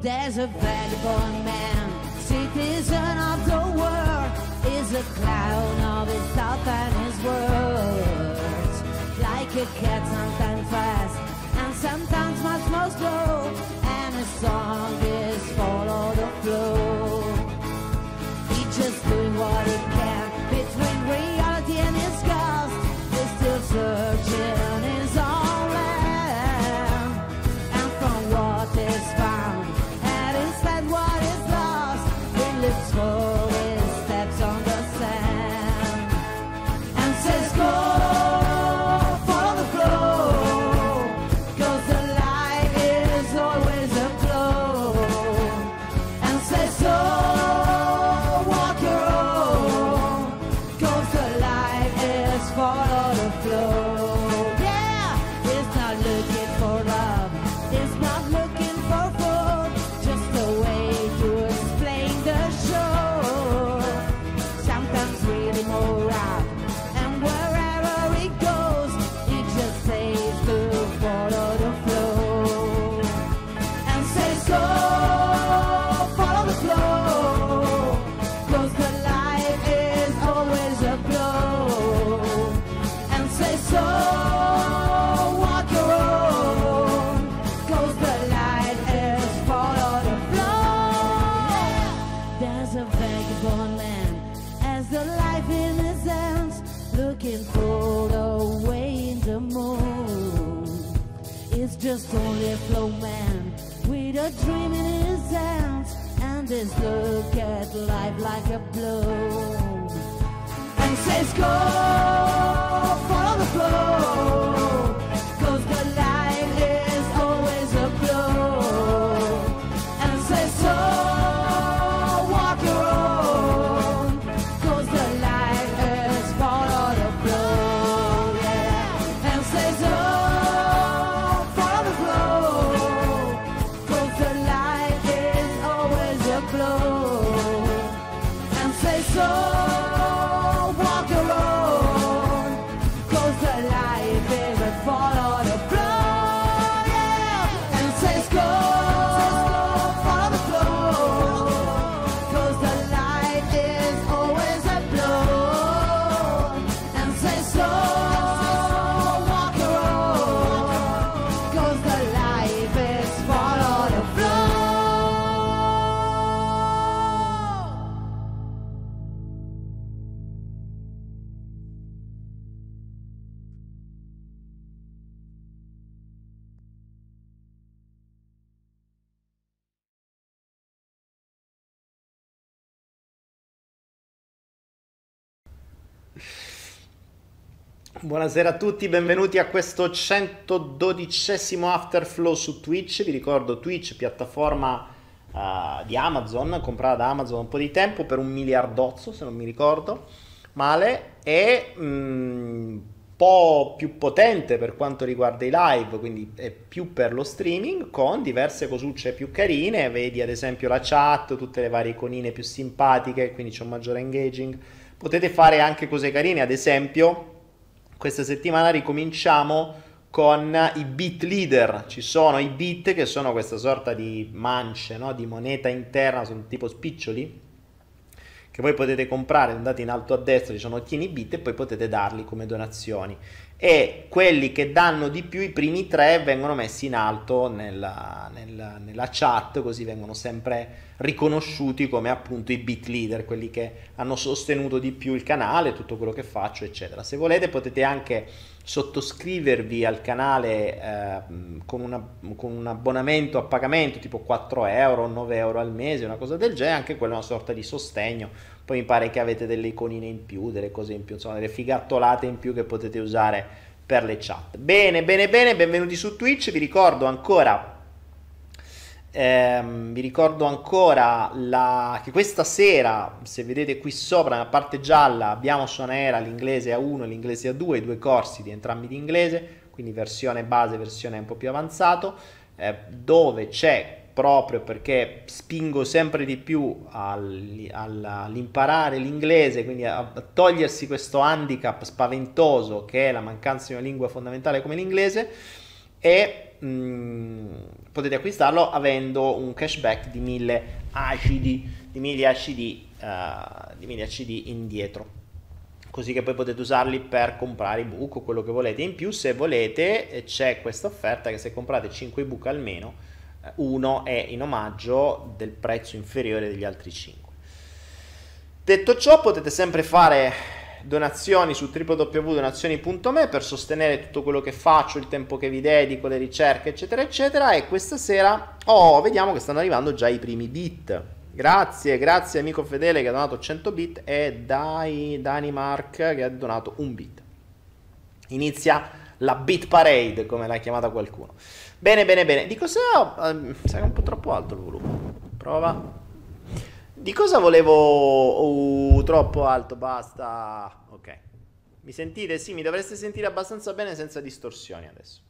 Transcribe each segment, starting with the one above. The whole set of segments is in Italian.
There's a vagabond man, citizen of the world, is a clown of his thought and his words. Like a cat, sometimes fast, and sometimes much more slow, and his song a flow man with a dream in his hands and his look at life like a blow. And says, Go, soul. Buonasera a tutti, benvenuti a questo 112esimo Afterflow su Twitch. Vi ricordo Twitch, piattaforma eh, di Amazon, comprata da Amazon un po' di tempo per un miliardozzo, se non mi ricordo male, e un po' più potente per quanto riguarda i live, quindi è più per lo streaming, con diverse cosucce più carine. Vedi ad esempio la chat, tutte le varie iconine più simpatiche, quindi c'è un maggiore engaging. Potete fare anche cose carine, ad esempio questa settimana ricominciamo con i bit leader. Ci sono i bit che sono questa sorta di mance, no? di moneta interna, sono tipo spiccioli che voi potete comprare, andate in alto a destra, ci sono ottieni bit e poi potete darli come donazioni. E quelli che danno di più, i primi tre, vengono messi in alto nella, nella, nella chat, così vengono sempre riconosciuti come appunto i bit leader, quelli che hanno sostenuto di più il canale, tutto quello che faccio, eccetera. Se volete potete anche sottoscrivervi al canale eh, con, una, con, un abbonamento a pagamento tipo 4 euro, 9 euro al mese, una cosa del genere, anche quella è una sorta di sostegno. Poi mi pare che avete delle iconine in più, delle cose in più, insomma, delle figattolate in più che potete usare per le chat. Bene, bene, bene, benvenuti su Twitch. Vi ricordo ancora Ehm, vi ricordo ancora la, che questa sera, se vedete qui sopra nella parte gialla, abbiamo su Anaera l'inglese A1 e l'inglese A2, i due corsi di entrambi di inglese, quindi versione base, versione un po' più avanzato, eh, dove c'è proprio perché spingo sempre di più al, al, all'imparare l'inglese, quindi a, togliersi questo handicap spaventoso che è la mancanza di una lingua fondamentale come l'inglese e mh, potete acquistarlo avendo un cashback di 1000 acidi, di 1000 acidi, uh, di 1000 acidi indietro. Così che poi potete usarli per comprare ebook o quello che volete. In più, se volete, c'è questa offerta che se comprate 5 ebook almeno, uno è in omaggio del prezzo inferiore degli altri 5. Detto ciò, potete sempre fare donazioni su www.donazioni.me per sostenere tutto quello che faccio, il tempo che vi dedico, le ricerche, eccetera, eccetera. E questa sera, oh, vediamo che stanno arrivando già i primi bit. Grazie, grazie amico fedele che ha donato 100 bit e Dai, Dani Mark che ha donato un bit. Inizia la Bit Parade, come l'ha chiamata qualcuno. Bene, bene, bene. Di cosa... Uh, sai, un po' troppo alto il volume. Prova. Di cosa volevo... Uh, troppo alto, basta. Ok. Mi sentite? Sì, mi dovreste sentire abbastanza bene senza distorsioni adesso.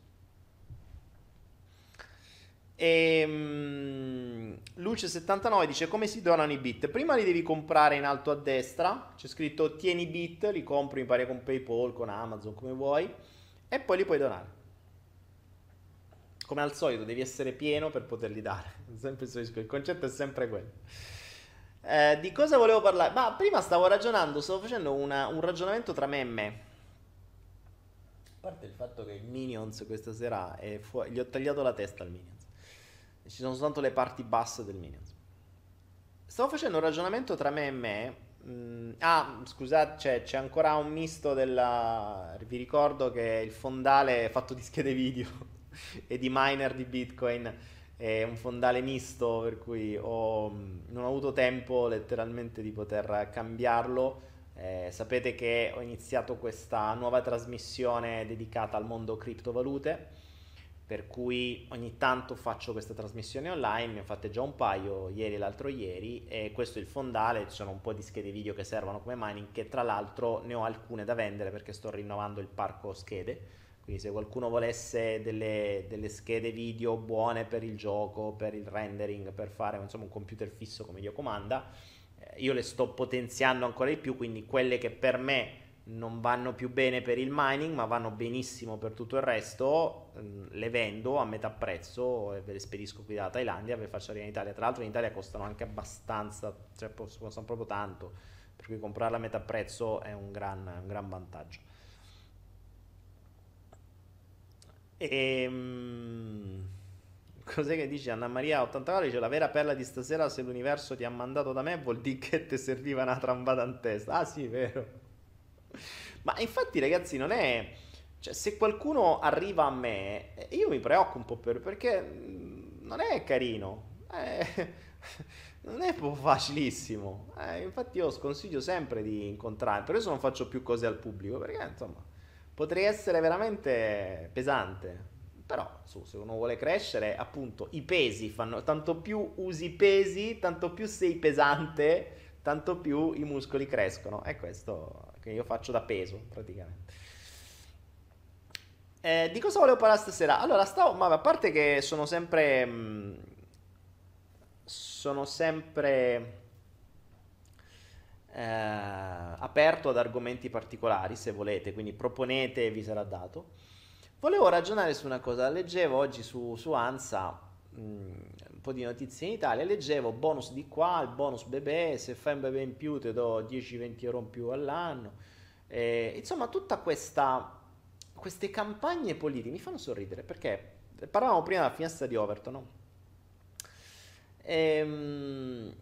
E, um, Luce79 dice come si donano i bit? Prima li devi comprare in alto a destra, c'è scritto tieni bit, li compri, mi pare con PayPal, con Amazon, come vuoi, e poi li puoi donare. Come al solito devi essere pieno per poterli dare, il concetto è sempre quello. Eh, di cosa volevo parlare? Ma prima stavo ragionando, stavo facendo una, un ragionamento tra me e me. A parte il fatto che il Minions questa sera è fuori, gli ho tagliato la testa al Minions. Ci sono soltanto le parti basse del Minions. Stavo facendo un ragionamento tra me e me. Mm, ah, scusate, c'è, c'è, ancora un misto della... Vi ricordo che il fondale è fatto di schede video e di miner di Bitcoin è un fondale misto per cui ho, non ho avuto tempo letteralmente di poter cambiarlo. Eh, sapete che ho iniziato questa nuova trasmissione dedicata al mondo criptovalute, per cui ogni tanto faccio questa trasmissione online, ne ho fatte già un paio ieri e l'altro ieri e questo è il fondale, ci sono un po' di schede video che servono come mining che tra l'altro ne ho alcune da vendere perché sto rinnovando il parco schede quindi se qualcuno volesse delle, delle, schede video buone per il gioco, per il rendering, per fare insomma, un computer fisso come Dio comanda, eh, io le sto potenziando ancora di più, quindi quelle che per me non vanno più bene per il mining, ma vanno benissimo per tutto il resto, mh, le vendo a metà prezzo e ve le spedisco qui dalla Thailandia, ve le faccio arrivare in Italia. Tra l'altro in Italia costano anche abbastanza, cioè costano proprio tanto, per cui comprarla a metà prezzo è un gran, un gran vantaggio. Ehm... Cos'è che dice Anna Maria 84? Dice la vera perla di stasera se l'universo ti ha mandato da me vuol dire che ti serviva una trambata in testa. Ah sì, vero. Ma infatti ragazzi non è... Cioè se qualcuno arriva a me, io mi preoccupo un po' per... perché mm, non è carino. Eh, non è proprio facilissimo. Eh, infatti io sconsiglio sempre di incontrare. Per questo non faccio più cose al pubblico, perché insomma potrei essere veramente pesante. Però su, se uno vuole crescere, appunto, i pesi fanno tanto più usi i pesi, tanto più sei pesante, tanto più i muscoli crescono. È questo che io faccio da peso, praticamente. Eh, di cosa volevo parlare stasera? Allora, stavo, ma a parte che sono sempre. Mh, mm, sono sempre eh, aperto ad argomenti particolari se volete, quindi proponete e vi sarà dato. Volevo ragionare su una cosa, leggevo oggi su, su ANSA mh, mm, un po' di notizie in Italia, leggevo bonus di qua, il bonus bebè, se fai un bebè in più ti do 10-20 euro in più all'anno, eh, insomma tutta questa queste campagne politiche mi fanno sorridere perché parlavamo prima della finestra di Overton, no? Ehm,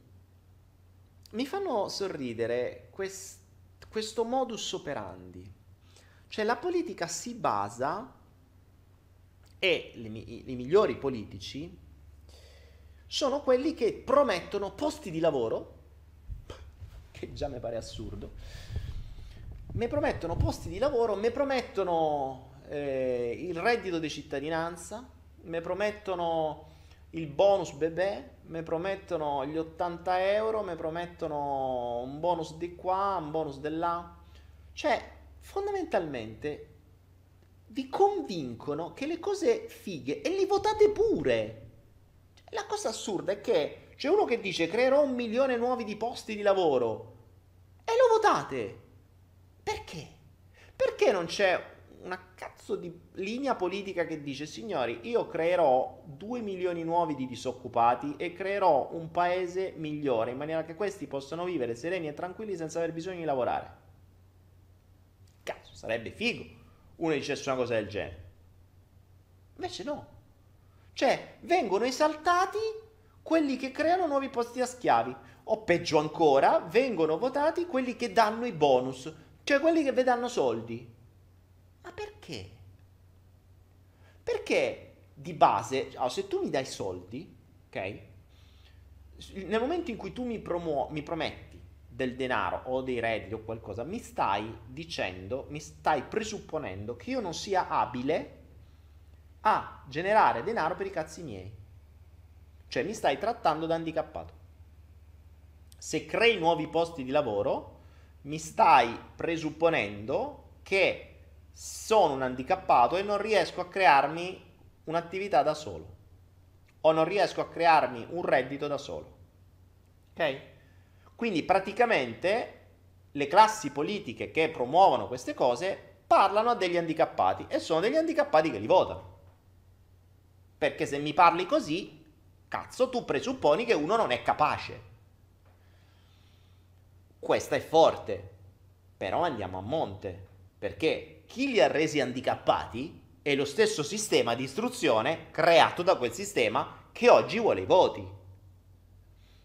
mi fanno sorridere quest, questo modus operandi. Cioè la politica si basa e i migliori politici sono quelli che promettono posti di lavoro, che già mi pare assurdo, mi promettono posti di lavoro, mi promettono eh, il reddito di cittadinanza, mi promettono il bonus bebè, mi promettono gli 80 euro, mi promettono un bonus di qua, un bonus di là. Cioè, fondamentalmente vi convincono che le cose fighe e li votate pure. La cosa assurda è che c'è uno che dice creerò un milione nuovi di posti di lavoro e lo votate. Perché? Perché non c'è una cazzo di linea politica che dice signori io creerò 2 milioni nuovi di disoccupati e creerò un paese migliore in maniera che questi possano vivere sereni e tranquilli senza aver bisogno di lavorare. Cazzo, sarebbe figo uno dicesse una cosa del genere. Invece no. Cioè, vengono esaltati quelli che creano nuovi posti da schiavi. O peggio ancora, vengono votati quelli che danno i bonus, cioè quelli che vi danno soldi. Ma perché? Perché di base, oh, se tu mi dai soldi, ok? Nel momento in cui tu mi, promuo- mi prometti del denaro o dei redditi o qualcosa, mi stai dicendo, mi stai presupponendo che io non sia abile a generare denaro per i cazzi miei. Cioè mi stai trattando da handicappato. Se crei nuovi posti di lavoro, mi stai presupponendo che sono un handicappato e non riesco a crearmi un'attività da solo o non riesco a crearmi un reddito da solo. Ok? Quindi praticamente le classi politiche che promuovono queste cose parlano a degli handicappati e sono degli handicappati che li votano. Perché se mi parli così, cazzo, tu presupponi che uno non è capace. Questa è forte, però andiamo a monte, perché chi li ha resi handicappati è lo stesso sistema di istruzione creato da quel sistema che oggi vuole i voti.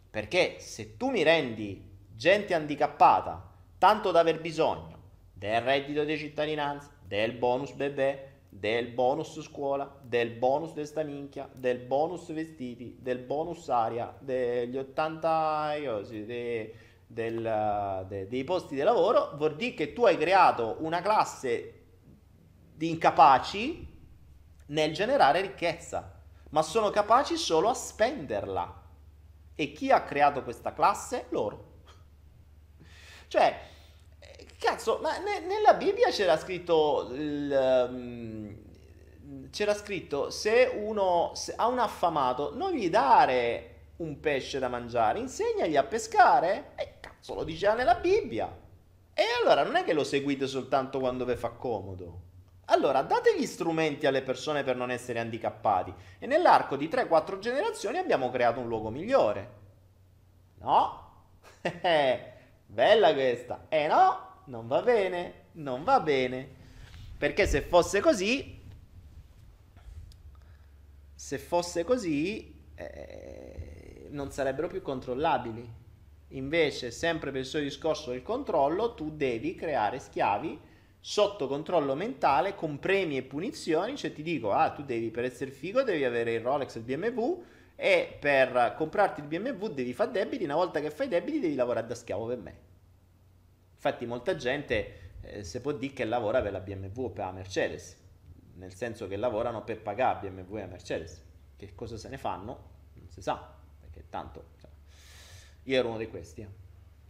Perché se tu mi rendi gente handicappata tanto da aver bisogno del reddito di cittadinanza, del bonus bebè, del bonus scuola, del bonus di sta minchia, del bonus vestiti, del bonus aria, degli 80 iosi, de, del, de, dei posti di lavoro, vuol dire che tu hai creato una classe di incapaci nel generare ricchezza, ma sono capaci solo a spenderla. E chi ha creato questa classe? Loro. Cioè, cazzo, ma ne, nella Bibbia c'era scritto il, um, c'era scritto se uno se ha un affamato non gli dare un pesce da mangiare, insegnagli a pescare. E cazzo, lo diceva nella Bibbia. E allora non è che lo seguite soltanto quando vi fa comodo. Allora, date gli strumenti alle persone per non essere handicappati e nell'arco di 3-4 generazioni abbiamo creato un luogo migliore. No? Bella questa. Eh no, non va bene, non va bene. Perché se fosse così, se fosse così, eh, non sarebbero più controllabili. Invece, sempre per il suo discorso del controllo, tu devi creare schiavi sotto controllo mentale con premi e punizioni, cioè ti dico, ah, tu devi per essere figo devi avere il Rolex e il BMW e per comprarti il BMW devi fare debiti, una volta che fai debiti devi lavorare da schiavo per me. Infatti molta gente eh, si può dire che lavora per la BMW o per la Mercedes, nel senso che lavorano per pagare BMW e Mercedes. Che cosa se ne fanno? Non si sa, perché tanto... Io ero uno di questi.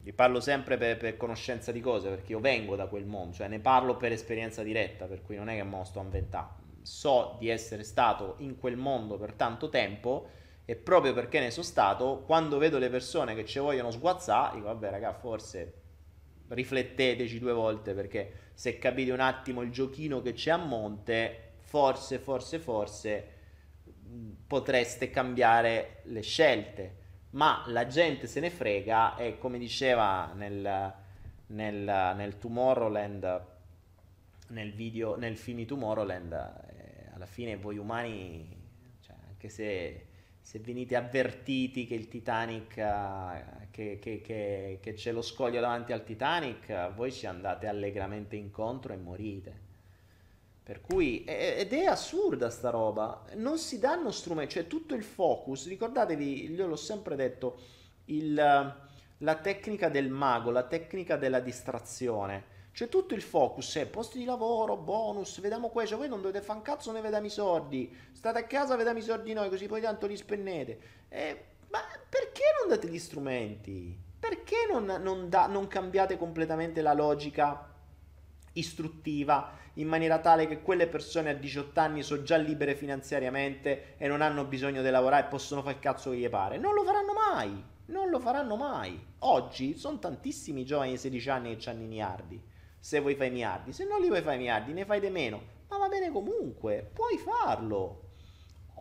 Vi parlo sempre per, per, conoscenza di cose, perché io vengo da quel mondo, cioè ne parlo per esperienza diretta, per cui non è che mo sto a inventare. So di essere stato in quel mondo per tanto tempo e proprio perché ne sono stato, quando vedo le persone che ci vogliono sguazzare, dico vabbè raga, forse rifletteteci due volte perché se capite un attimo il giochino che c'è a monte, forse, forse, forse potreste cambiare le scelte ma la gente se ne frega e come diceva nel, nel, nel Tomorrowland, nel video, nel film di Tomorrowland, eh, alla fine voi umani, cioè, anche se, se, venite avvertiti che il Titanic, uh, che, che, che, che c'è lo scoglio davanti al Titanic, voi ci andate allegramente incontro e morite. Per cui, ed è assurda sta roba, non si danno strumenti, cioè tutto il focus, ricordatevi, io l'ho sempre detto, il, la tecnica del mago, la tecnica della distrazione, cioè tutto il focus è posti di lavoro, bonus, vediamo questo, voi non dovete fare un cazzo, ne vediamo i soldi, state a casa, vediamo i soldi noi, così poi tanto li spennete. Eh, ma perché non date gli strumenti? Perché non, non, da, non cambiate completamente la logica istruttiva in maniera tale che quelle persone a 18 anni sono già libere finanziariamente e non hanno bisogno di lavorare e possono fare il cazzo che gli pare. Non lo faranno mai, non lo faranno mai. Oggi sono tantissimi giovani di 16 anni che hanno i miliardi. se vuoi fare i miliardi. Se non li vuoi fare i miliardi, ne fai di meno. Ma va bene comunque, puoi farlo.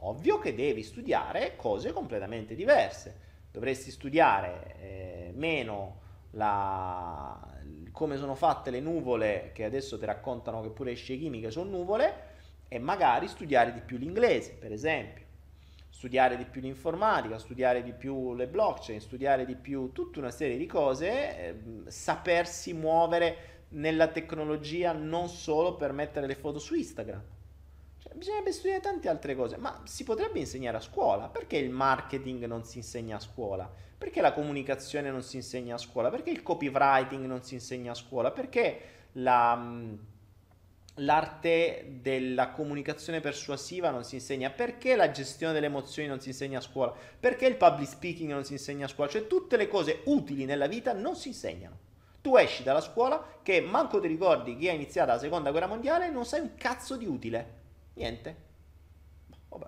Ovvio che devi studiare cose completamente diverse. Dovresti studiare eh, meno la, come sono fatte le nuvole, che adesso ti raccontano che pure le scie chimiche sono nuvole, e magari studiare di più l'inglese, per esempio studiare di più l'informatica, studiare di più le blockchain, studiare di più tutta una serie di cose, eh, sapersi muovere nella tecnologia non solo per mettere le foto su Instagram. Cioè, bisognerebbe studiare tante altre cose, ma si potrebbe insegnare a scuola. Perché il marketing non si insegna a scuola? Perché la comunicazione non si insegna a scuola? Perché il copywriting non si insegna a scuola? Perché la l'arte della comunicazione persuasiva non si insegna, perché la gestione delle emozioni non si insegna a scuola, perché il public speaking non si insegna a scuola, cioè tutte le cose utili nella vita non si insegnano. Tu esci dalla scuola che manco ti ricordi che è iniziata la seconda guerra mondiale e non sai un cazzo di utile. Niente. Vabbè.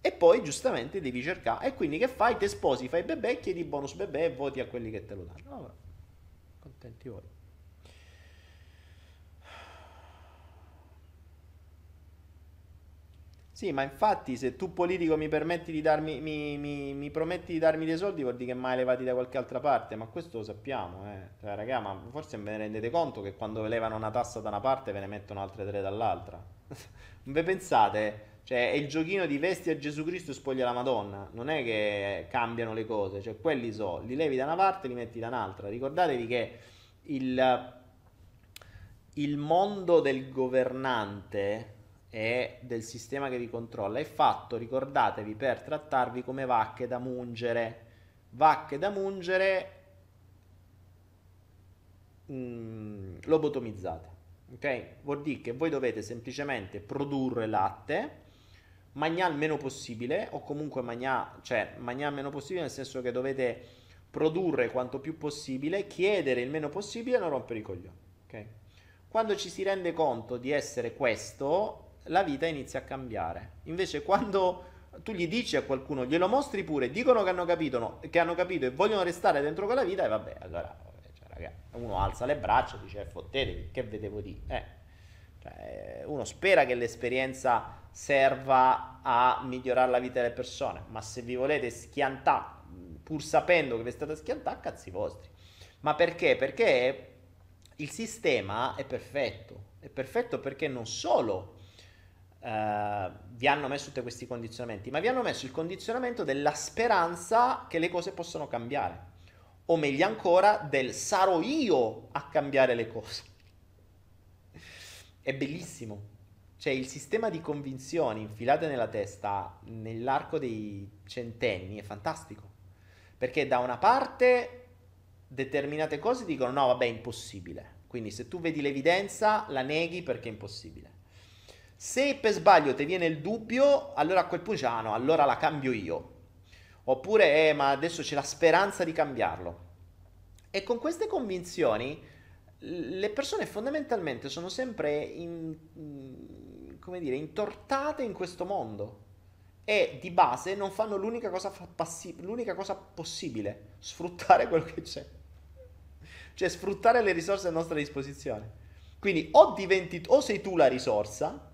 E poi giustamente devi cercare. E quindi che fai? Te sposi, fai bebè, chiedi bonus bebè e voti a quelli che te lo danno. Vabbè. Contenti voi. Sì, ma infatti se tu politico mi di darmi, mi, mi, mi prometti di darmi dei soldi vuol dire che mai levati da qualche altra parte, ma questo lo sappiamo, eh. Cioè, raga, ma forse ve ne rendete conto che quando levano una tassa da una parte ve ne mettono altre tre dall'altra? non ve pensate? Cioè, è il giochino di vesti a Gesù Cristo e spoglia la Madonna. Non è che cambiano le cose, cioè quelli so, li levi da una parte e li metti da un'altra. Ricordatevi che il, il mondo del governante e del sistema che vi controlla è fatto, ricordatevi, per trattarvi come vacche da mungere. Vacche da mungere mm, lobotomizzate. Ok? Vuol dire che voi dovete semplicemente produrre latte, mangiare il meno possibile, o comunque mangiare, cioè mangiare il meno possibile nel senso che dovete produrre quanto più possibile, chiedere il meno possibile e non rompere i coglioni. Ok? Quando ci si rende conto di essere questo, la vita inizia a cambiare. Invece quando tu gli dici a qualcuno, glielo mostri pure, dicono che hanno capito, no, che hanno capito e vogliono restare dentro quella vita, e vabbè, allora uno alza le braccia e dice, eh, fottetevi, che vedevo di... Eh. Cioè, uno spera che l'esperienza serva a migliorare la vita delle persone, ma se vi volete schiantare, pur sapendo che vi state schiantando, cazzi vostri. Ma perché? Perché il sistema è perfetto. È perfetto perché non solo Uh, vi hanno messo tutti questi condizionamenti, ma vi hanno messo il condizionamento della speranza che le cose possano cambiare. O meglio ancora, del sarò io a cambiare le cose. È bellissimo. Cioè, il sistema di convinzioni infilate nella testa nell'arco dei centenni è fantastico. Perché da una parte determinate cose dicono no, vabbè, è impossibile. Quindi se tu vedi l'evidenza, la neghi perché è impossibile. Se per sbaglio ti viene il dubbio, allora a quel punto ah no, allora la cambio io. Oppure, eh, ma adesso c'è la speranza di cambiarlo. E con queste convinzioni le persone fondamentalmente sono sempre in, come dire, intortate in questo mondo e di base non fanno l'unica cosa, passi- l'unica cosa possibile, sfruttare quello che c'è. Cioè sfruttare le risorse a nostra disposizione. Quindi o diventi o sei tu la risorsa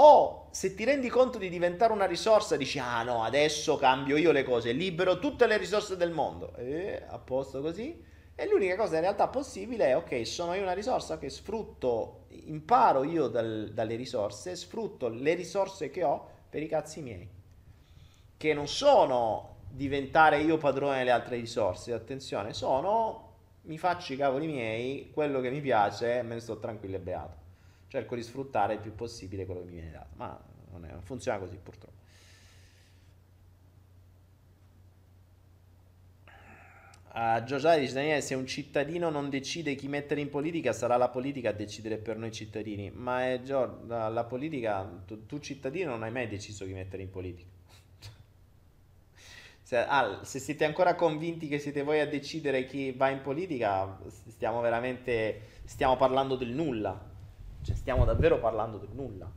o se ti rendi conto di diventare una risorsa, dici: Ah no, adesso cambio io le cose, libero tutte le risorse del mondo. E a posto così. E l'unica cosa in realtà possibile è: Ok, sono io una risorsa che sfrutto, imparo io dal, dalle risorse, sfrutto le risorse che ho per i cazzi miei. Che non sono diventare io padrone delle altre risorse, attenzione, sono mi faccio i cavoli miei, quello che mi piace, me ne sto tranquillo e beato cerco di sfruttare il più possibile quello che mi viene dato, ma non, è, non funziona così purtroppo. Uh, Giorgione dice Daniele se un cittadino non decide chi mettere in politica sarà la politica a decidere per noi cittadini. Ma è Gior- la, la, politica tu, tu, cittadino non hai mai deciso chi mettere in politica. Se, ah, se, siete ancora convinti che siete voi a decidere chi va in politica stiamo veramente stiamo parlando del nulla cioè, stiamo davvero parlando del nulla.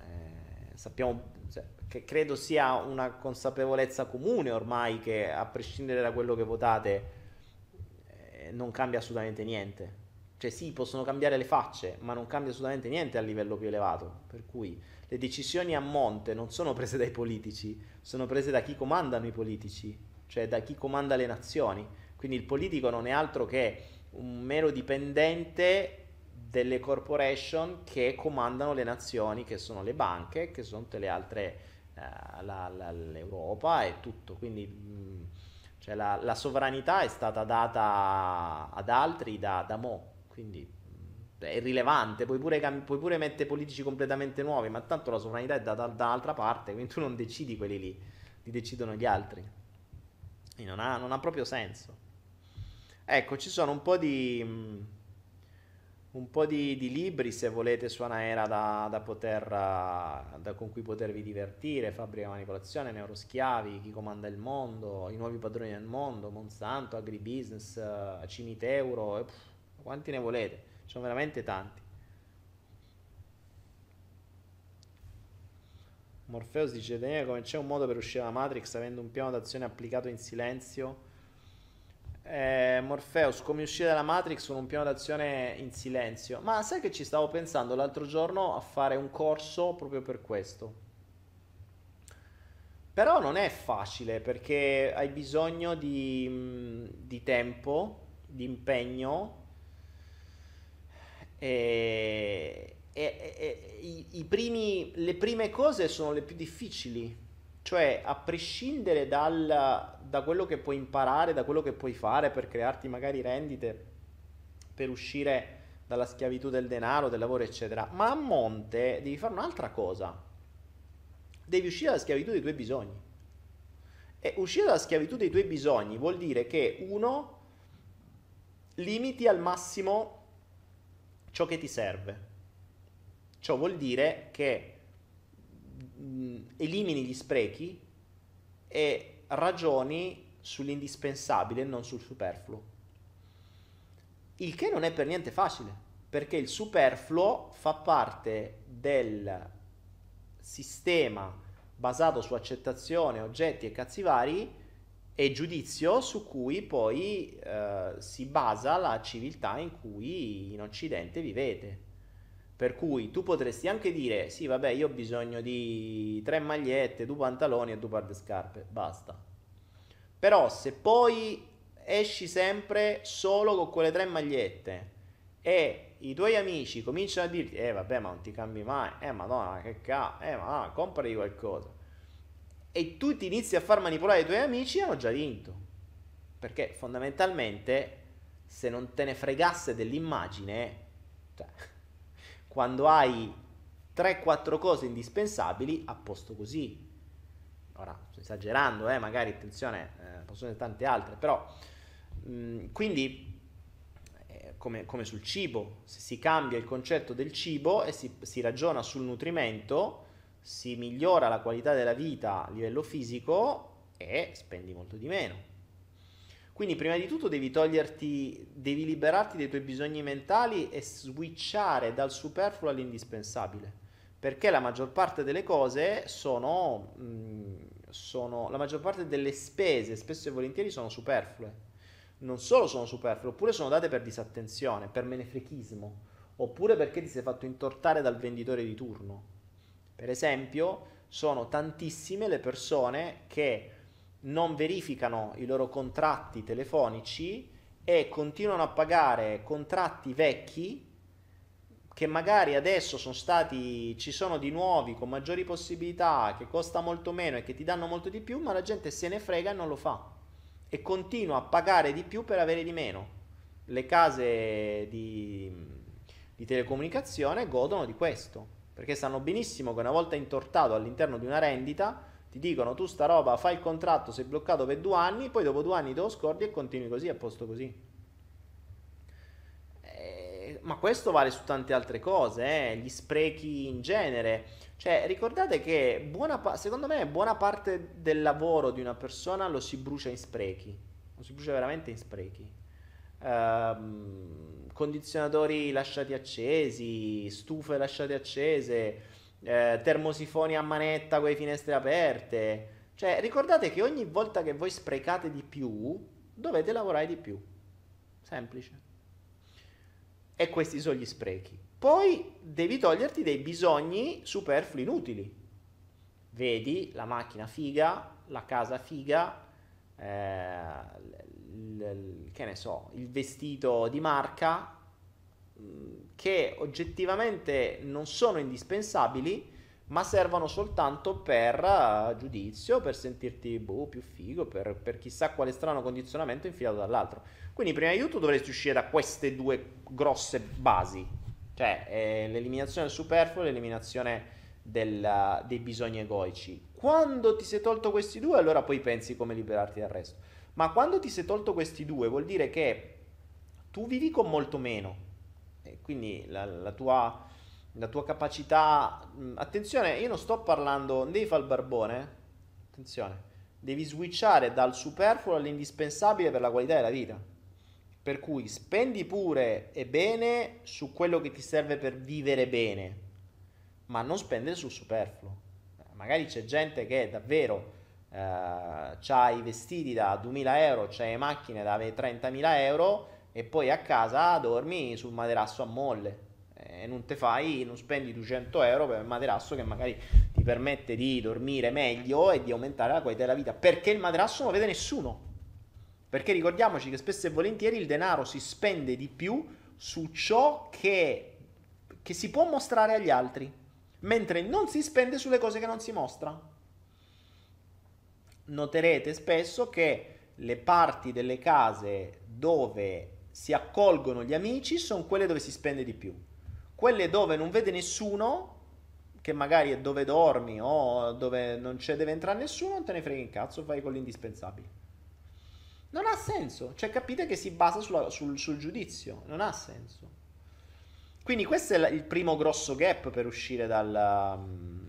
Eh, sappiamo cioè, che credo sia una consapevolezza comune ormai che a prescindere da quello che votate eh, non cambia assolutamente niente. Cioè sì, possono cambiare le facce, ma non cambia assolutamente niente a livello più elevato. Per cui le decisioni a monte non sono prese dai politici, sono prese da chi comandano i politici, cioè da chi comanda le nazioni. Quindi il politico non è altro che un mero dipendente delle corporation che comandano le nazioni, che sono le banche, che sono tutte le altre, eh, la, la, l'Europa e tutto. Quindi mh, cioè la, la, sovranità è stata data ad altri da, da Mo, quindi mh, è irrilevante, puoi pure, puoi pure mettere politici completamente nuovi, ma tanto la sovranità è data dall'altra parte, quindi tu non decidi quelli lì, li decidono gli altri. Non ha, non ha proprio senso. Ecco, ci sono un po' di un po' di, di, libri se volete su Anaera da, da poter, uh, da, con cui potervi divertire, Fabbrica Manipolazione, Neuroschiavi, Chi comanda il mondo, I nuovi padroni del mondo, Monsanto, Agribusiness, uh, Cimiteuro, pff, quanti ne volete, sono veramente tanti. Morpheus dice Daniele come c'è un modo per uscire dalla Matrix avendo un piano d'azione applicato in silenzio eh, Morpheus, come uscire dalla Matrix con un piano d'azione in silenzio. Ma sai che ci stavo pensando l'altro giorno a fare un corso proprio per questo. Però non è facile perché hai bisogno di, di tempo, di impegno e, e, e i, i primi, le prime cose sono le più difficili cioè, a prescindere dal, da quello che puoi imparare, da quello che puoi fare per crearti magari rendite, per uscire dalla schiavitù del denaro, del lavoro, eccetera, ma a monte devi fare un'altra cosa. Devi uscire dalla schiavitù dei tuoi bisogni. E uscire dalla schiavitù dei tuoi bisogni vuol dire che uno limiti al massimo ciò che ti serve. Ciò vuol dire che elimini gli sprechi e ragioni sull'indispensabile non sul superfluo. Il che non è per niente facile, perché il superfluo fa parte del sistema basato su accettazione, oggetti e cazzi vari e giudizio su cui poi eh, si basa la civiltà in cui in Occidente vivete. Per cui tu potresti anche dire, sì vabbè io ho bisogno di tre magliette, due pantaloni e due par di scarpe, basta. Però se poi esci sempre solo con quelle tre magliette e i tuoi amici cominciano a dirti, eh vabbè ma non ti cambi mai, eh madonna che cazzo, eh ma no, comprati qualcosa. E tu ti inizi a far manipolare i tuoi amici, hanno già vinto. Perché fondamentalmente se non te ne fregasse dell'immagine, cioè quando hai 3-4 cose indispensabili, a posto così. Ora, sto esagerando, eh, magari, attenzione, eh, possono essere tante altre, però, mh, mm, quindi, eh, come, come, sul cibo, se si cambia il concetto del cibo e si, si ragiona sul nutrimento, si migliora la qualità della vita a livello fisico e spendi molto di meno. Quindi prima di tutto devi toglierti, devi liberarti dei tuoi bisogni mentali e switchare dal superfluo all'indispensabile. Perché la maggior parte delle cose sono, mm, sono, la maggior parte delle spese, spesso e volentieri, sono superflue. Non solo sono superflue, oppure sono date per disattenzione, per menefrechismo, oppure perché ti sei fatto intortare dal venditore di turno. Per esempio, sono tantissime le persone che non verificano i loro contratti telefonici e continuano a pagare contratti vecchi che magari adesso sono stati, ci sono di nuovi con maggiori possibilità, che costa molto meno e che ti danno molto di più, ma la gente se ne frega e non lo fa e continua a pagare di più per avere di meno. Le case di, di telecomunicazione godono di questo, perché sanno benissimo che una volta intortato all'interno di una rendita, ti dicono tu sta roba fai il contratto, sei bloccato per due anni, poi dopo due anni te lo scordi e continui così a posto così. Eh, ma questo vale su tante altre cose, eh, gli sprechi in genere. Cioè, ricordate che buona secondo me buona parte del lavoro di una persona lo si brucia in sprechi, lo si brucia veramente in sprechi. Uh, condizionatori lasciati accesi, stufe lasciate accese, eh, termosifoni a manetta con le finestre aperte. Cioè, ricordate che ogni volta che voi sprecate di più, dovete lavorare di più. Semplice. E questi sono gli sprechi. Poi devi toglierti dei bisogni superflui inutili. Vedi la macchina figa, la casa figa, eh, l- l- che ne so, il vestito di marca, mm, che oggettivamente non sono indispensabili, ma servono soltanto per uh, giudizio, per sentirti boh, più figo, per, per, chissà quale strano condizionamento infilato dall'altro. Quindi prima di tutto dovresti uscire da queste due grosse basi, cioè eh, l'eliminazione del superfluo e l'eliminazione del, dei bisogni egoici. Quando ti sei tolto questi due, allora poi pensi come liberarti dal resto. Ma quando ti sei tolto questi due, vuol dire che tu vivi con molto meno. E quindi la, la, tua, la tua capacità... Attenzione, io non sto parlando... Devi fare il barbone. Attenzione. Devi switchare dal superfluo all'indispensabile per la qualità della vita. Per cui spendi pure e bene su quello che ti serve per vivere bene ma non spendere sul superfluo. Magari c'è gente che davvero eh, ha i vestiti da 2000 euro, le macchine da 30.000 euro e poi a casa dormi sul materasso a molle e non te fai, non spendi 200 euro per il materasso che magari ti permette di dormire meglio e di aumentare la qualità della vita perché il materasso non lo vede nessuno. Perché ricordiamoci che spesso e volentieri il denaro si spende di più su ciò che, che si può mostrare agli altri mentre non si spende sulle cose che non si mostra. Noterete spesso che le parti delle case dove si accolgono gli amici sono quelle dove si spende di più. Quelle dove non vede nessuno, che magari è dove dormi o dove non c'è deve entrare nessuno, non te ne frega in cazzo, fai con l'indispensabile. Non ha senso, cioè capite che si basa sulla, sul, sul giudizio, non ha senso. Quindi questo è il primo grosso gap per uscire dal...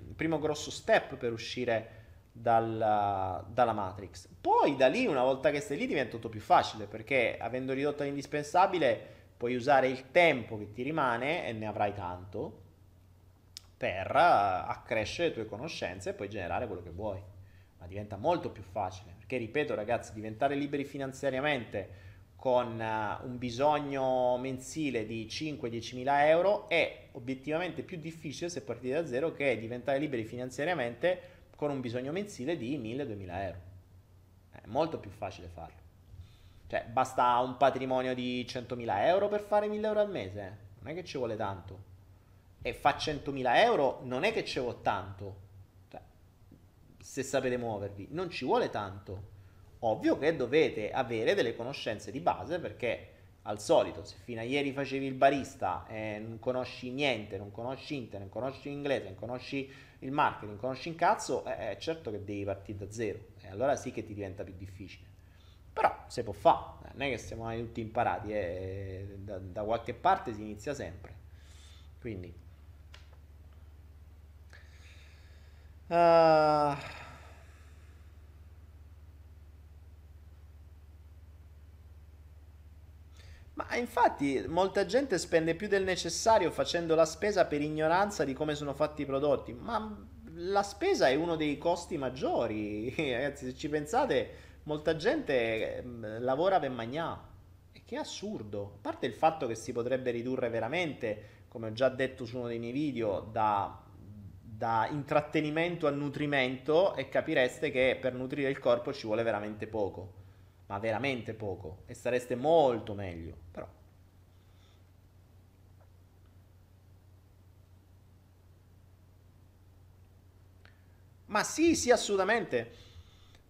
Il primo grosso step per uscire dal, dalla Matrix. Poi da lì, una volta che stai lì, diventa tutto più facile perché avendo ridotto l'indispensabile puoi usare il tempo che ti rimane e ne avrai tanto per uh, accrescere le tue conoscenze e poi generare quello che vuoi. Ma diventa molto più facile perché, ripeto, ragazzi, diventare liberi finanziariamente con uh, un bisogno mensile di 5-10 mila euro è obiettivamente più difficile se partite da zero che diventare liberi finanziariamente con un bisogno mensile di 1000-2000 euro. È molto più facile farlo. Cioè, basta un patrimonio di 100.000 euro per fare 1000 euro al mese. Eh? Non è che ci vuole tanto. E fa 100.000 euro non è che ci vuole tanto. Cioè, se sapete muovervi, non ci vuole tanto Ovvio che dovete avere delle conoscenze di base perché al solito se fino a ieri facevi il barista e non conosci niente, non conosci internet, non conosci l'inglese, non conosci il marketing, non conosci un cazzo, eh, certo che devi partire da zero e allora sì che ti diventa più difficile. Però si può fare, non è che siamo tutti imparati, eh, da, da qualche parte si inizia sempre. Quindi... Uh, Ma infatti molta gente spende più del necessario facendo la spesa per ignoranza di come sono fatti i prodotti, ma la spesa è uno dei costi maggiori, ragazzi, se ci pensate, molta gente ehm, lavora per magnà. E che assurdo, a parte il fatto che si potrebbe ridurre veramente, come ho già detto su uno dei miei video, da, da intrattenimento a nutrimento e capireste che per nutrire il corpo ci vuole veramente poco ma veramente poco e sareste molto meglio, però. Ma sì, sì, assolutamente.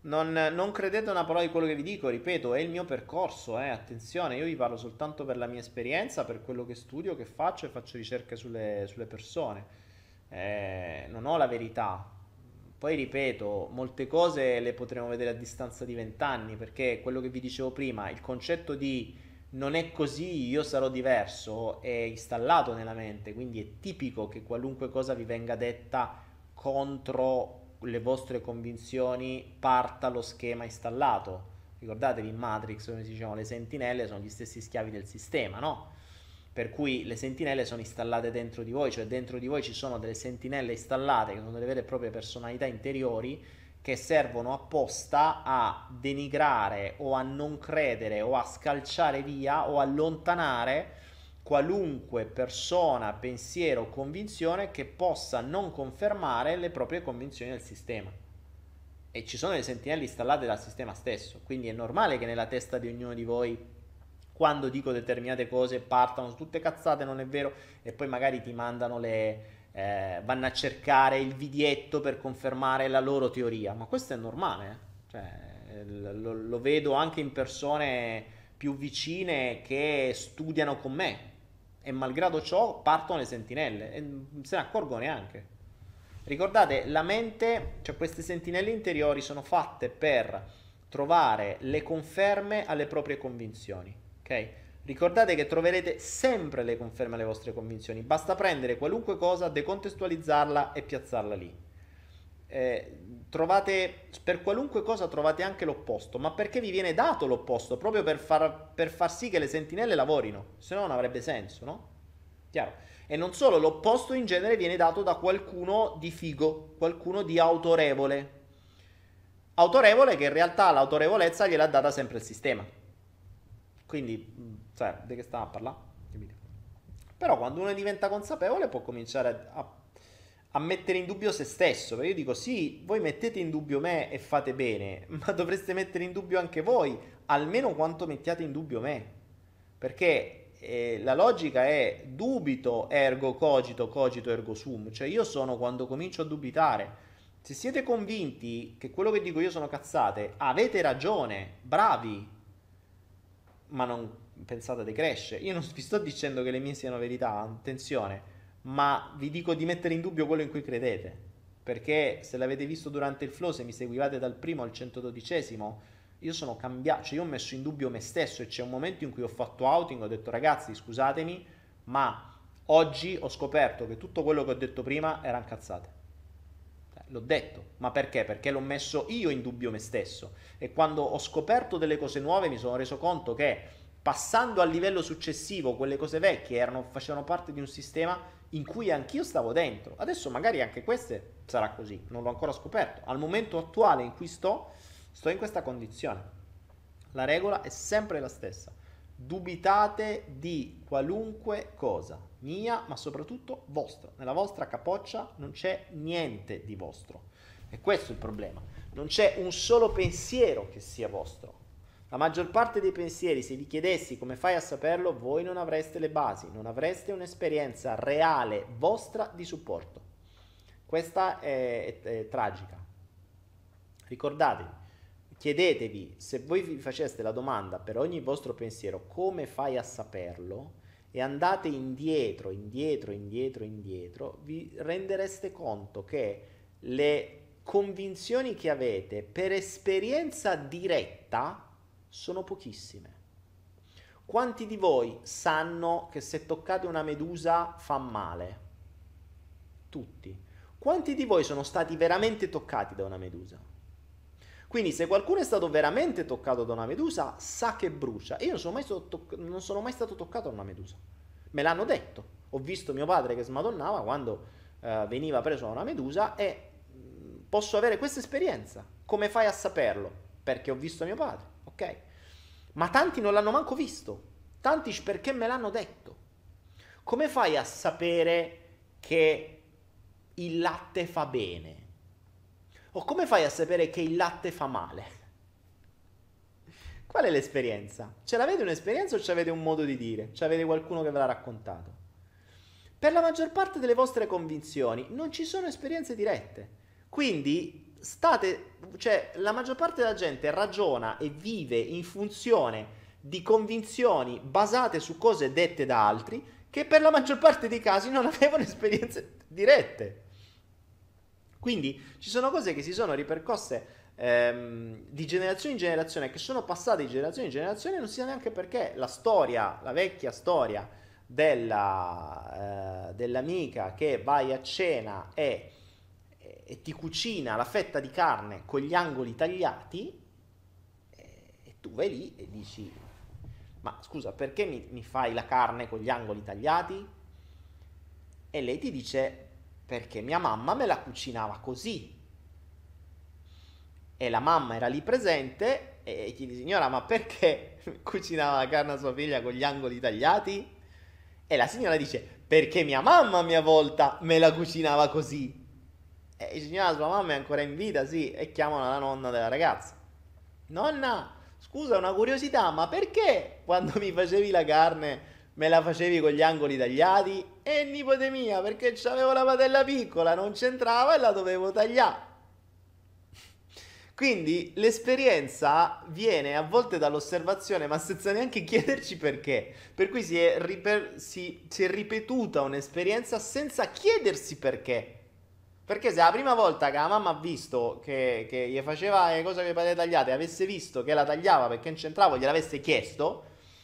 Non, non, credete una parola di quello che vi dico, ripeto, è il mio percorso, eh. attenzione, io vi parlo soltanto per la mia esperienza, per quello che studio, che faccio e faccio ricerche sulle, sulle persone. Eh, non ho la verità, poi ripeto, molte cose le potremo vedere a distanza di vent'anni, perché quello che vi dicevo prima, il concetto di non è così, io sarò diverso, è installato nella mente, quindi è tipico che qualunque cosa vi venga detta contro le vostre convinzioni parta lo schema installato. Ricordatevi in Matrix, come si dicevano, le sentinelle sono gli stessi schiavi del sistema, no? Per cui le sentinelle sono installate dentro di voi, cioè dentro di voi ci sono delle sentinelle installate che sono delle vere e proprie personalità interiori che servono apposta a denigrare o a non credere o a scalciare via o allontanare qualunque persona, pensiero o convinzione che possa non confermare le proprie convinzioni del sistema. E ci sono le sentinelle installate dal sistema stesso, quindi è normale che nella testa di ognuno di voi, quando dico determinate cose, partano tutte cazzate, non è vero, e poi magari ti mandano le... Eh, vanno a cercare il vidietto per confermare la loro teoria, ma questo è normale, eh? cioè, lo, lo vedo anche in persone più vicine che studiano con me, e malgrado ciò partono le sentinelle. E non se ne accorgono neanche. Ricordate, la mente, cioè queste sentinelle interiori sono fatte per trovare le conferme alle proprie convinzioni, ok? Ricordate che troverete sempre le conferme alle vostre convinzioni, basta prendere qualunque cosa, decontestualizzarla e piazzarla lì. Eh, trovate per qualunque cosa trovate anche l'opposto, ma perché vi viene dato l'opposto? Proprio per far, per far sì che le sentinelle lavorino, se no non avrebbe senso, no? Chiaro? E non solo, l'opposto in genere viene dato da qualcuno di figo, qualcuno di autorevole. Autorevole che in realtà l'autorevolezza gliel'ha data sempre il sistema. Quindi, cioè, di che stiamo a parlare? Però quando uno diventa consapevole può cominciare a a mettere in dubbio se stesso. Perché io dico, sì, voi mettete in dubbio me e fate bene, ma dovreste mettere in dubbio anche voi, almeno quanto mettiate in dubbio me. Perché eh, la logica è dubito ergo cogito, cogito ergo sum. Cioè io sono quando comincio a dubitare. Se siete convinti che quello che dico io sono cazzate, avete ragione, bravi, ma non pensate di crescere. Io non vi sto dicendo che le mie siano verità, attenzione ma vi dico di mettere in dubbio quello in cui credete. Perché se l'avete visto durante il flow, se mi seguivate dal primo al 112, io sono cambiato, cioè io ho messo in dubbio me stesso e c'è un momento in cui ho fatto outing, ho detto ragazzi scusatemi, ma oggi ho scoperto che tutto quello che ho detto prima erano cazzate. L'ho detto, ma perché? Perché l'ho messo io in dubbio me stesso e quando ho scoperto delle cose nuove mi sono reso conto che passando al livello successivo quelle cose vecchie erano, facevano parte di un sistema in cui anch'io stavo dentro. Adesso magari anche queste sarà così, non l'ho ancora scoperto. Al momento attuale in cui sto, sto in questa condizione. La regola è sempre la stessa. Dubitate di qualunque cosa, mia, ma soprattutto vostra. Nella vostra capoccia non c'è niente di vostro. E questo è il problema. Non c'è un solo pensiero che sia vostro. La maggior parte dei pensieri, se vi chiedessi come fai a saperlo, voi non avreste le basi, non avreste un'esperienza reale vostra di supporto. Questa è, è, è tragica. Ricordatevi, chiedetevi se voi vi faceste la domanda per ogni vostro pensiero come fai a saperlo e andate indietro, indietro, indietro, indietro, vi rendereste conto che le convinzioni che avete per esperienza diretta sono pochissime. Quanti di voi sanno che se toccate una medusa fa male? Tutti. Quanti di voi sono stati veramente toccati da una medusa? Quindi se qualcuno è stato veramente toccato da una medusa, sa che brucia. Io non sono mai stato, toc- non sono mai stato toccato da una medusa. Me l'hanno detto. Ho visto mio padre che smadonnava quando eh, veniva preso da una medusa e mh, posso avere questa esperienza. Come fai a saperlo? Perché ho visto mio padre ok? Ma tanti non l'hanno manco visto, tanti perché me l'hanno detto. Come fai a sapere che il latte fa bene? O come fai a sapere che il latte fa male? Qual è l'esperienza? Ce l'avete un'esperienza o ce l'avete un modo di dire? Ce l'avete qualcuno che ve l'ha raccontato? Per la maggior parte delle vostre convinzioni non ci sono esperienze dirette. Quindi state, cioè la maggior parte della gente ragiona e vive in funzione di convinzioni basate su cose dette da altri che per la maggior parte dei casi non avevano esperienze dirette. Quindi ci sono cose che si sono ripercosse ehm, di generazione in generazione, che sono passate di generazione in generazione e non si sa neanche perché. La storia, la vecchia storia della, eh, dell'amica che vai a cena e e ti cucina la fetta di carne con gli angoli tagliati e, e tu vai lì e dici ma scusa perché mi, mi fai la carne con gli angoli tagliati? E lei ti dice perché mia mamma me la cucinava così. E la mamma era lì presente e chiedi signora ma perché cucinava la carne a sua figlia con gli angoli tagliati? E la signora dice, perché mia mamma a mia volta me la cucinava così. E signora, sua mamma è ancora in vita, sì, e chiamano la nonna della ragazza. Nonna, scusa, una curiosità, ma perché quando mi facevi la carne me la facevi con gli angoli tagliati? E nipote mia, perché avevo la padella piccola, non c'entrava e la dovevo tagliare. Quindi l'esperienza viene a volte dall'osservazione, ma senza neanche chiederci perché. Per cui si è, riper- si, si è ripetuta un'esperienza senza chiedersi perché. Perché se la prima volta che la mamma ha visto che, che gli faceva le cose con le patate tagliate, avesse visto che la tagliava perché non c'entrava, gliel'avesse chiesto,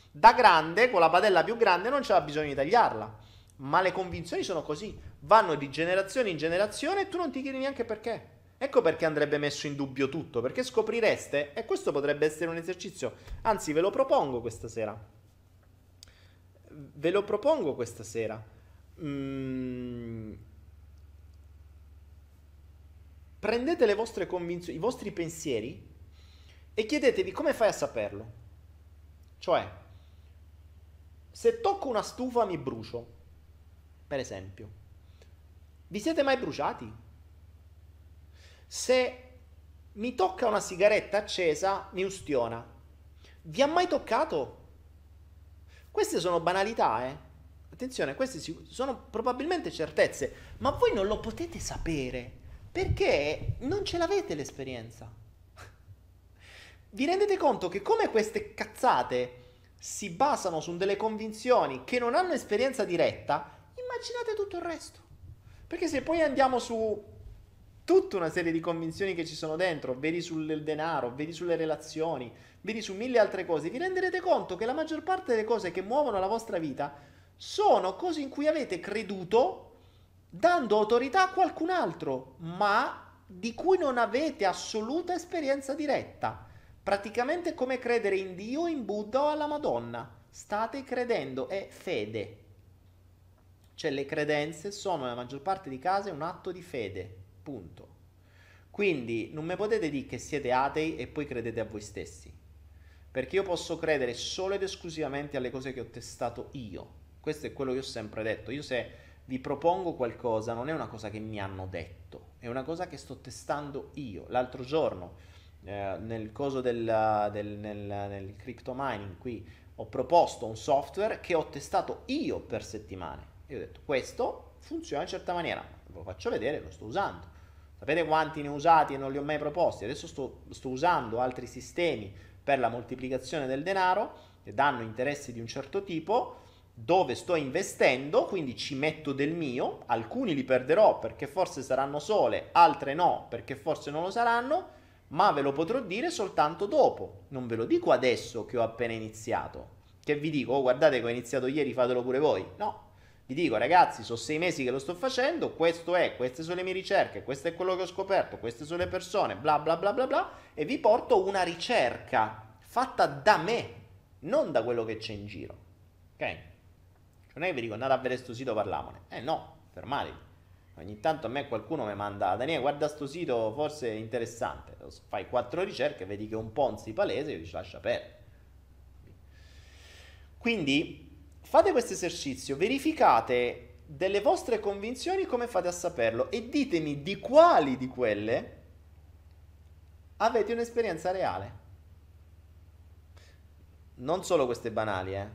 da grande, con la padella più grande, non c'era bisogno di tagliarla. Ma le convinzioni sono così, vanno di generazione in generazione e tu non ti chiedi neanche perché. Ecco perché andrebbe messo in dubbio tutto, perché scoprireste, e questo potrebbe essere un esercizio, anzi ve lo propongo questa sera, ve lo propongo questa sera. Mm. Prendete le vostre convinzioni, i vostri pensieri e chiedetevi come fai a saperlo. Cioè, se tocco una stufa mi brucio, per esempio. Vi siete mai bruciati? Se mi tocca una sigaretta accesa, mi ustiona. Vi ha mai toccato? Queste sono banalità, eh? Attenzione, queste sono probabilmente certezze, ma voi non lo potete sapere perché non ce l'avete l'esperienza. Vi rendete conto che come queste cazzate si basano su delle convinzioni che non hanno esperienza diretta, immaginate tutto il resto. Perché se poi andiamo su tutta una serie di convinzioni che ci sono dentro, vedi sul denaro, vedi sulle relazioni, vedi su mille altre cose, vi renderete conto che la maggior parte delle cose che muovono la vostra vita sono cose in cui avete creduto dando autorità a qualcun altro, ma di cui non avete assoluta esperienza diretta. Praticamente come credere in Dio, in Buddha o alla Madonna. State credendo, è fede. Cioè le credenze sono nella maggior parte dei casi un atto di fede Punto. Quindi non mi potete dire che siete atei e poi credete a voi stessi. Perché io posso credere solo ed esclusivamente alle cose che ho testato io. Questo è quello che ho sempre detto. Io se vi propongo qualcosa non è una cosa che mi hanno detto, è una cosa che sto testando io. L'altro giorno, eh, nel coso del, del nel, nel crypto mining qui, ho proposto un software che ho testato io per settimane. E ho detto, questo funziona in certa maniera, ve lo faccio vedere, lo sto usando. Sapete quanti ne ho usati e non li ho mai proposti? Adesso sto, sto usando altri sistemi per la moltiplicazione del denaro che danno interessi di un certo tipo dove sto investendo, quindi ci metto del mio, alcuni li perderò perché forse saranno sole, altre no perché forse non lo saranno, ma ve lo potrò dire soltanto dopo, non ve lo dico adesso che ho appena iniziato, che vi dico, oh, guardate che ho iniziato ieri, fatelo pure voi, no, vi dico ragazzi, sono sei mesi che lo sto facendo, questo è, queste sono le mie ricerche, questo è quello che ho scoperto, queste sono le persone, bla bla bla bla bla, e vi porto una ricerca fatta da me, non da quello che c'è in giro. Ok? Cioè, non è che vi dico andate a vedere sto sito, parlamone. Eh no, fermatevi. Ogni tanto a me qualcuno mi manda, Daniele guarda sto sito, forse è interessante. Fai quattro ricerche, vedi che è un ponzi palese, io dici lascia perdere. Quindi Fate questo esercizio, verificate delle vostre convinzioni come fate a saperlo e ditemi di quali di quelle avete un'esperienza reale. Non solo queste banali, eh?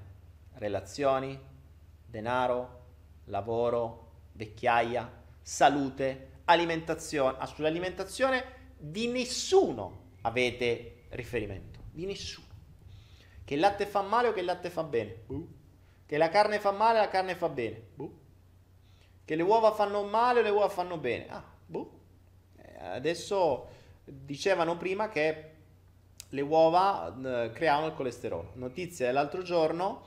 Relazioni, denaro, lavoro, vecchiaia, salute, alimentazione. Ah, sull'alimentazione di nessuno avete riferimento, di nessuno. Che il latte fa male o che il latte fa bene? Uh. Che la carne fa male, la carne fa bene. Buh. Che le uova fanno male, le uova fanno bene. Ah, buh. Eh, adesso dicevano prima che le uova eh, creavano il colesterolo. Notizia dell'altro giorno,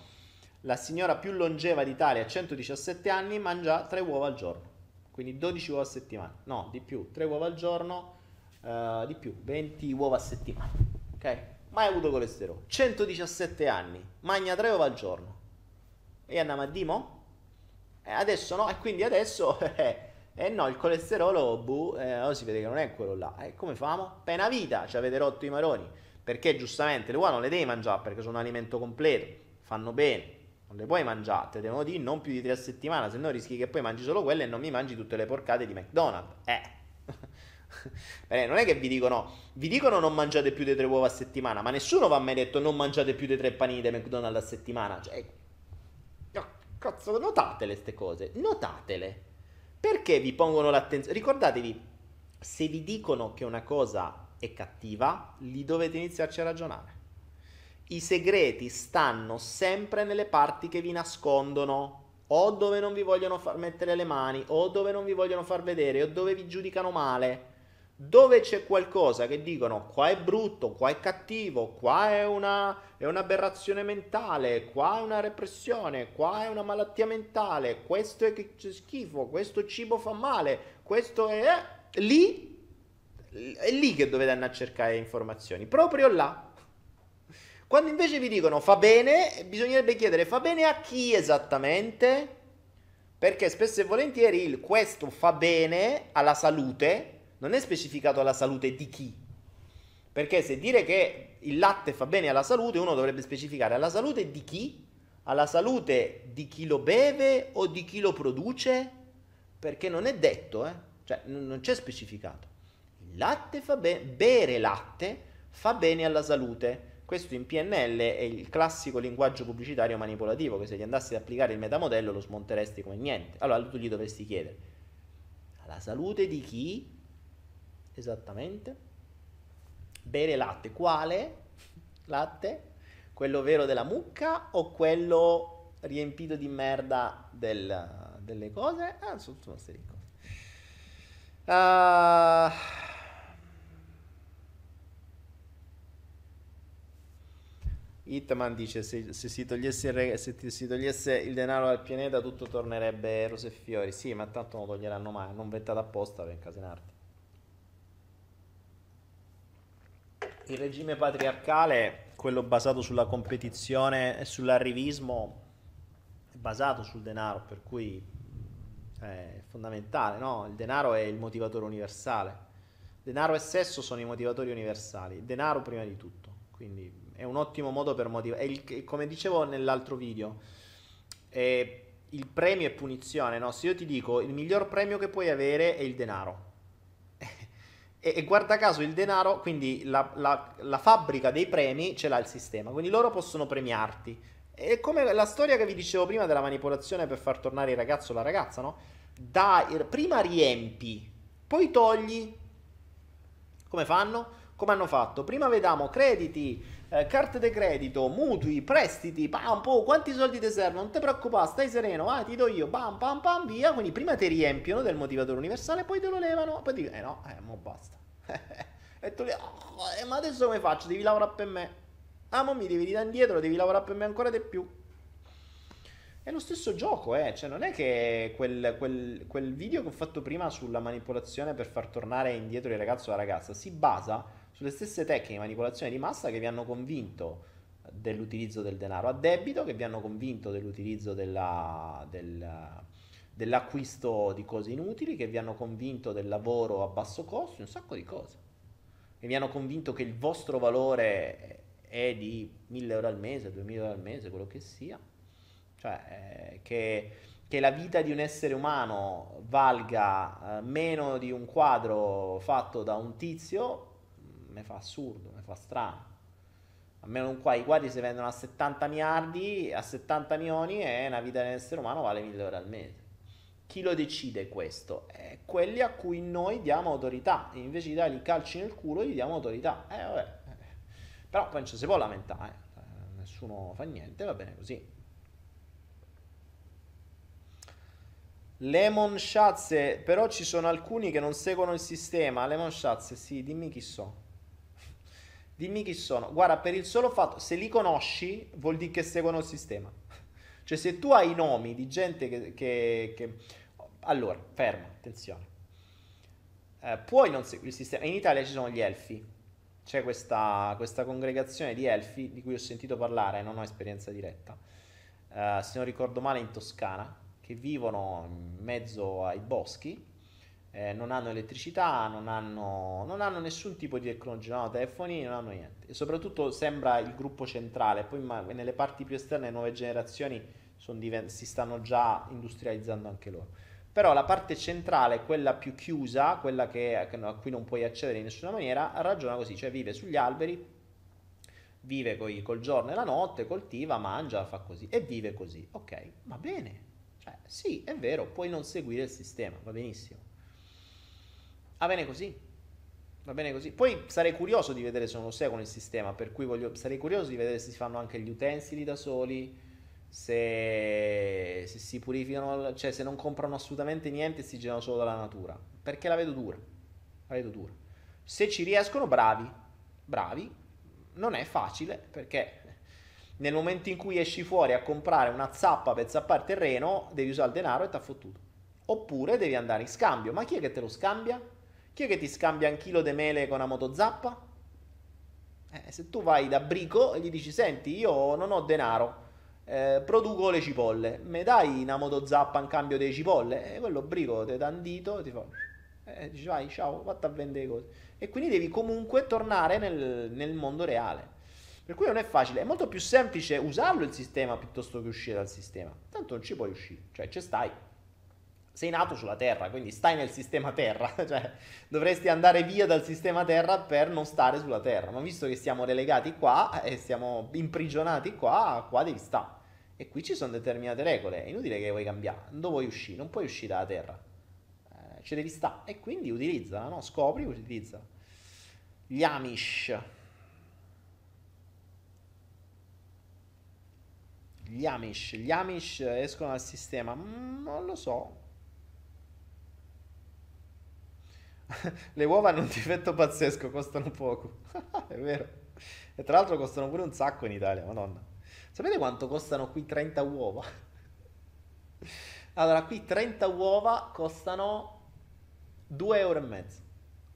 la signora più longeva d'Italia a 117 anni mangia 3 uova al giorno. Quindi 12 uova a settimana. No, di più, 3 uova al giorno, uh, di più, 20 uova a settimana. Ok? Mai avuto colesterolo. 117 anni, mangia 3 uova al giorno e andiamo a Dimo? Eh, adesso no, e quindi adesso, eh, eh no, il colesterolo, buh, eh, oh, si vede che non è quello là. E eh, come famo? Appena vita, ci avete rotto i maroni. Perché giustamente le uova non le devi mangiare perché sono un alimento completo, fanno bene, non le puoi mangiare, te devono dire non più di tre a settimana, se no rischi che poi mangi solo quelle e non mi mangi tutte le porcate di McDonald's. Eh. Eh, non è che vi dicono, vi dicono non mangiate più di tre uova a settimana, ma nessuno va mai detto non mangiate più di tre panini di McDonald's a settimana. Cioè, cazzo, notatele queste cose, notatele. Perché vi pongono l'attenzione? Ricordatevi, se vi dicono che una cosa è cattiva, lì dovete iniziarci a ragionare. I segreti stanno sempre nelle parti che vi nascondono, o dove non vi vogliono far mettere le mani, o dove non vi vogliono far vedere, o dove vi giudicano male. Dove c'è qualcosa che dicono qua è brutto, qua è cattivo, qua è una, è un'aberrazione mentale, qua è una repressione, qua è una malattia mentale, questo è schifo, questo cibo fa male, questo è... Lì, è lì che dovete andare a cercare informazioni, proprio là. Quando invece vi dicono fa bene, bisognerebbe chiedere fa bene a chi esattamente? Perché spesso e volentieri il questo fa bene alla salute non è specificato alla salute di chi. Perché se dire che il latte fa bene alla salute, uno dovrebbe specificare alla salute di chi? Alla salute di chi lo beve o di chi lo produce? Perché non è detto, eh? cioè non c'è specificato. Il latte fa bene, bere latte fa bene alla salute. Questo in PNL è il classico linguaggio pubblicitario manipolativo che se gli andassi ad applicare il metamodello lo smonteresti come niente. Allora tu gli dovresti chiedere alla salute di chi? Esattamente. Bere latte, quale latte? Quello vero della mucca o quello riempito di merda del, delle cose? Ah, sono tutte di cose. Uh, Hitman dice se, se, si il, se, si togliesse il denaro dal pianeta tutto tornerebbe rose e fiori. Sì, ma tanto non lo toglieranno mai, non vettate apposta per incasinarti. Il regime patriarcale, quello basato sulla competizione e sull'arrivismo, è basato sul denaro, per cui è fondamentale, no? Il denaro è il motivatore universale. Denaro e sesso sono i motivatori universali. Il denaro prima di tutto, quindi è un ottimo modo per motivare. Come dicevo nell'altro video, il premio è punizione, no? Se io ti dico il miglior premio che puoi avere è il denaro. E, e, guarda caso il denaro, quindi la, la, la, fabbrica dei premi ce l'ha il sistema, quindi loro possono premiarti. È come la storia che vi dicevo prima della manipolazione per far tornare il ragazzo o la ragazza, no? Dai, prima riempi, poi togli. Come fanno? Come hanno fatto? Prima vediamo crediti, eh, carte di credito, mutui, prestiti, pam, po, quanti soldi ti servono? Non ti preoccupare, stai sereno, ah, ti do io, pam, pam, pam, via. Quindi prima ti riempiono del motivatore universale, poi te lo levano, poi dicono, eh no, eh, mo basta. e tu lì, oh, eh, ma adesso come faccio? Devi lavorare per me. Ah, mo mi devi ridare indietro, devi lavorare per me ancora di più. È lo stesso gioco, eh. Cioè, non è che quel, quel, quel video che ho fatto prima sulla manipolazione per far tornare indietro il ragazzo o la ragazza si basa sulle stesse tecniche di manipolazione di massa che vi hanno convinto dell'utilizzo del denaro a debito, che vi hanno convinto dell'utilizzo della, del, dell'acquisto di cose inutili, che vi hanno convinto del lavoro a basso costo, un sacco di cose. Che vi hanno convinto che il vostro valore è di 1000 euro al mese, 2000 euro al mese, quello che sia. Cioè, eh, che, che, la vita di un essere umano valga eh, meno di un quadro fatto da un tizio mi fa assurdo, mi fa strano. Almeno qua i quadri si vendono a 70 miliardi, a 70 milioni e una vita dell'essere umano vale 1000 euro al mese. Chi lo decide questo? Eh, quelli a cui noi diamo autorità, invece di dargli calci nel culo gli diamo autorità. Eh vabbè, però poi non ci si può lamentare, eh. nessuno fa niente, va bene così. Lemon Shazze, però ci sono alcuni che non seguono il sistema. Lemon Shazze, sì, dimmi chi so. Dimmi chi sono. Guarda, per il solo fatto, se li conosci, vuol dire che seguono il sistema. Cioè, se tu hai i nomi di gente che... che, che... Allora, ferma, attenzione. Eh, puoi non seguire il sistema. In Italia ci sono gli elfi. C'è questa, questa congregazione di elfi di cui ho sentito parlare, non ho esperienza diretta. Eh, se non ricordo male, in Toscana, che vivono in mezzo ai boschi eh, non hanno elettricità, non hanno, non hanno, nessun tipo di tecnologia, non hanno telefoni, non hanno niente. E soprattutto sembra il gruppo centrale, poi ma, nelle parti più esterne, le nuove generazioni diven- si stanno già industrializzando anche loro. Però la parte centrale, quella più chiusa, quella che, a cui non puoi accedere in nessuna maniera, ragiona così, cioè vive sugli alberi, vive coi, col giorno e la notte, coltiva, mangia, fa così e vive così. Ok, va bene. Cioè, sì, è vero, puoi non seguire il sistema, va benissimo. Va bene così. Va bene così. Poi sarei curioso di vedere se non lo seguono il sistema, per cui voglio, sarei curioso di vedere se si fanno anche gli utensili da soli, se, se si purificano, cioè se non comprano assolutamente niente e si girano solo dalla natura. Perché la vedo dura. La vedo dura. Se ci riescono, bravi. Bravi. Non è facile perché nel momento in cui esci fuori a comprare una zappa per zappare terreno, devi usare il denaro e ti ha fottuto. Oppure devi andare in scambio. Ma chi è che te lo scambia? Chi è che ti scambia un chilo di mele con una motozappa? Eh, se tu vai da Brico e gli dici, senti, io non ho denaro, eh, produco le cipolle, mi dai una motozappa in cambio delle cipolle? E quello Brico ti dà un dito e ti fa... Eh, dici, vai, ciao, vatti a vendere cose. E quindi devi comunque tornare nel, nel mondo reale. Per cui non è facile, è molto più semplice usarlo il sistema piuttosto che uscire dal sistema. Tanto non ci puoi uscire, cioè ci stai sei nato sulla Terra, quindi stai nel sistema Terra, cioè dovresti andare via dal sistema Terra per non stare sulla Terra, ma visto che siamo relegati qua e siamo imprigionati qua, qua devi stare. E qui ci sono determinate regole, è inutile che vuoi cambiare, non vuoi uscire, non puoi uscire dalla Terra, eh, ci devi stare e quindi utilizza, no? scopri, utilizza. Gli Amish. Gli Amish, gli Amish escono dal sistema, mm, non lo so, Le uova hanno un difetto pazzesco, costano poco. è vero. E tra l'altro costano pure un sacco in Italia, madonna. Sapete quanto costano qui 30 uova? Allora, qui 30 uova costano 2 euro e mezzo.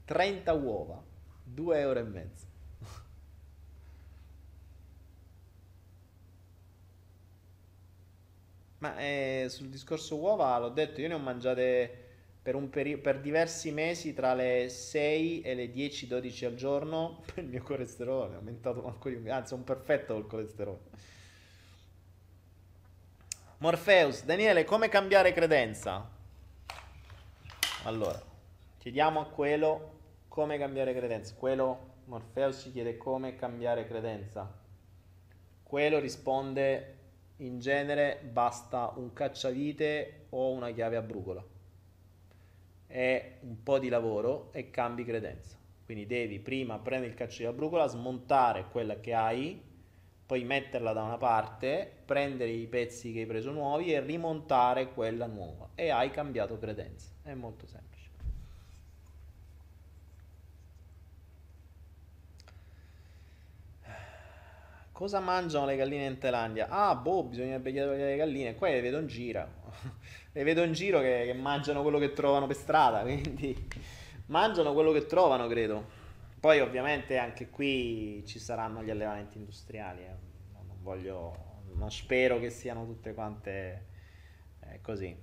30 uova, 2 euro e mezzo. Ma eh, sul discorso uova l'ho detto, io ne ho mangiate per, peri- per diversi mesi tra le 6 e le 10-12 al giorno. Il mio colesterolo è aumentato ancora di anzi è un perfetto col colesterolo. Morpheus Daniele come cambiare credenza? Allora chiediamo a quello come cambiare credenza. Quello Morpheus ci chiede come cambiare credenza. Quello risponde in genere basta un cacciavite o una chiave a brucola è un po' di lavoro e cambi credenza. Quindi devi prima prendere il caccio di brucola, smontare quella che hai, poi metterla da una parte, prendere i pezzi che hai preso nuovi e rimontare quella nuova. E hai cambiato credenza. È molto semplice. Cosa mangiano le galline in Thailandia? Ah, boh, bisognerebbe chiedere alle galline. Qua le vedo in giro. le vedo in giro che, che, mangiano quello che trovano per strada. Quindi mangiano quello che trovano, credo. Poi, ovviamente, anche qui ci saranno gli allevamenti industriali. Eh. Non voglio. Non spero che siano tutte quante eh, così.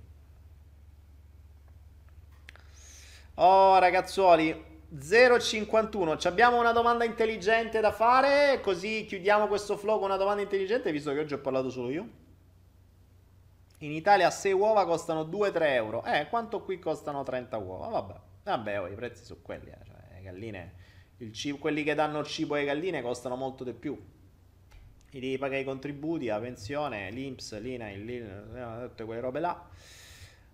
Oh, ragazzuoli, 051, abbiamo una domanda intelligente da fare, così chiudiamo questo flow con una domanda intelligente, visto che oggi ho parlato solo io. In Italia 6 uova costano 2-3 euro. Eh, quanto qui costano 30 uova? Vabbè, vabbè oh, i prezzi sono quelli, eh. cioè, le galline, cibo, quelli che danno il cibo alle galline costano molto di più. I devi pagare i contributi, la pensione, l'Inps, l'INAIL, l'INAIL, tutte quelle robe là.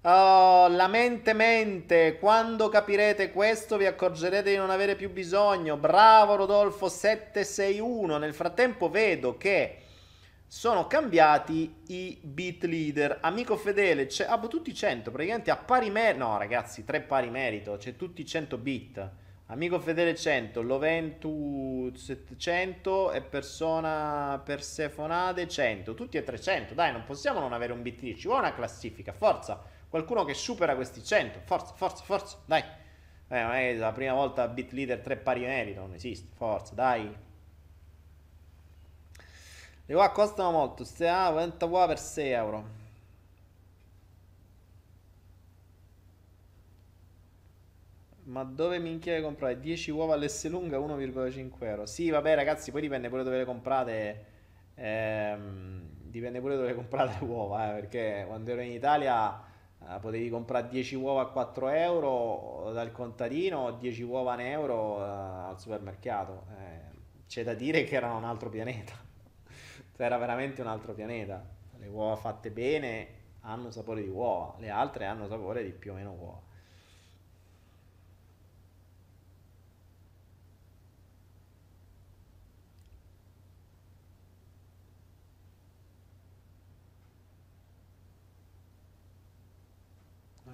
Oh, la mente mente, quando capirete questo vi accorgerete di non avere più bisogno. Bravo Rodolfo 761. Nel frattempo vedo che sono cambiati i beat leader. Amico fedele, c'è ah, tutti 100, praticamente a pari merito. No, ragazzi, tre pari merito, c'è tutti 100 bit. Amico fedele 100, Loventu 700 e persona Persefonade 100, tutti e 300. Dai, non possiamo non avere un beat leader, ci vuole una classifica, forza. Qualcuno che supera questi 100. Forza, forza, forza. Dai. Eh, non è la prima volta bit leader 3 pari merito. Non esiste. Forza, dai. Le qua costano molto. Se ha 20 qua per 6 euro. Ma dove minchia le comprate? 10 uova all'S lunga 1,5 euro. Sì, vabbè, ragazzi, poi dipende pure dove le comprate. Ehm, dipende pure dove comprate le uova, eh, perché quando ero in Italia eh, potevi comprare 10 uova a 4 euro dal contadino, 10 uova un euro eh, al supermercato. Eh, c'è da dire che era un altro pianeta, era veramente un altro pianeta. Le uova fatte bene hanno sapore di uova, le altre hanno sapore di più o meno uova.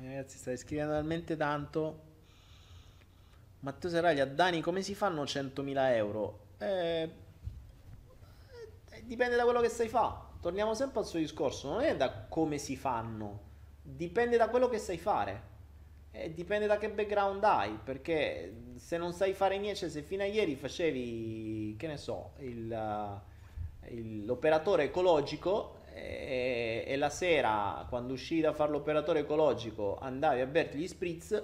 Ragazzi, stai scrivendo talmente tanto. Matteo Seraglia, Dani, come si fanno 100.000 euro? Eh, eh, dipende da quello che sai fare. Torniamo sempre al suo discorso. Non è da come si fanno, dipende da quello che sai fare. E dipende da che background hai. Perché se non sai fare niente, cioè se fino a ieri facevi, che ne so, il, il, l'operatore ecologico e, e, la sera quando uscivi da fare l'operatore ecologico andavi a berti gli spritz,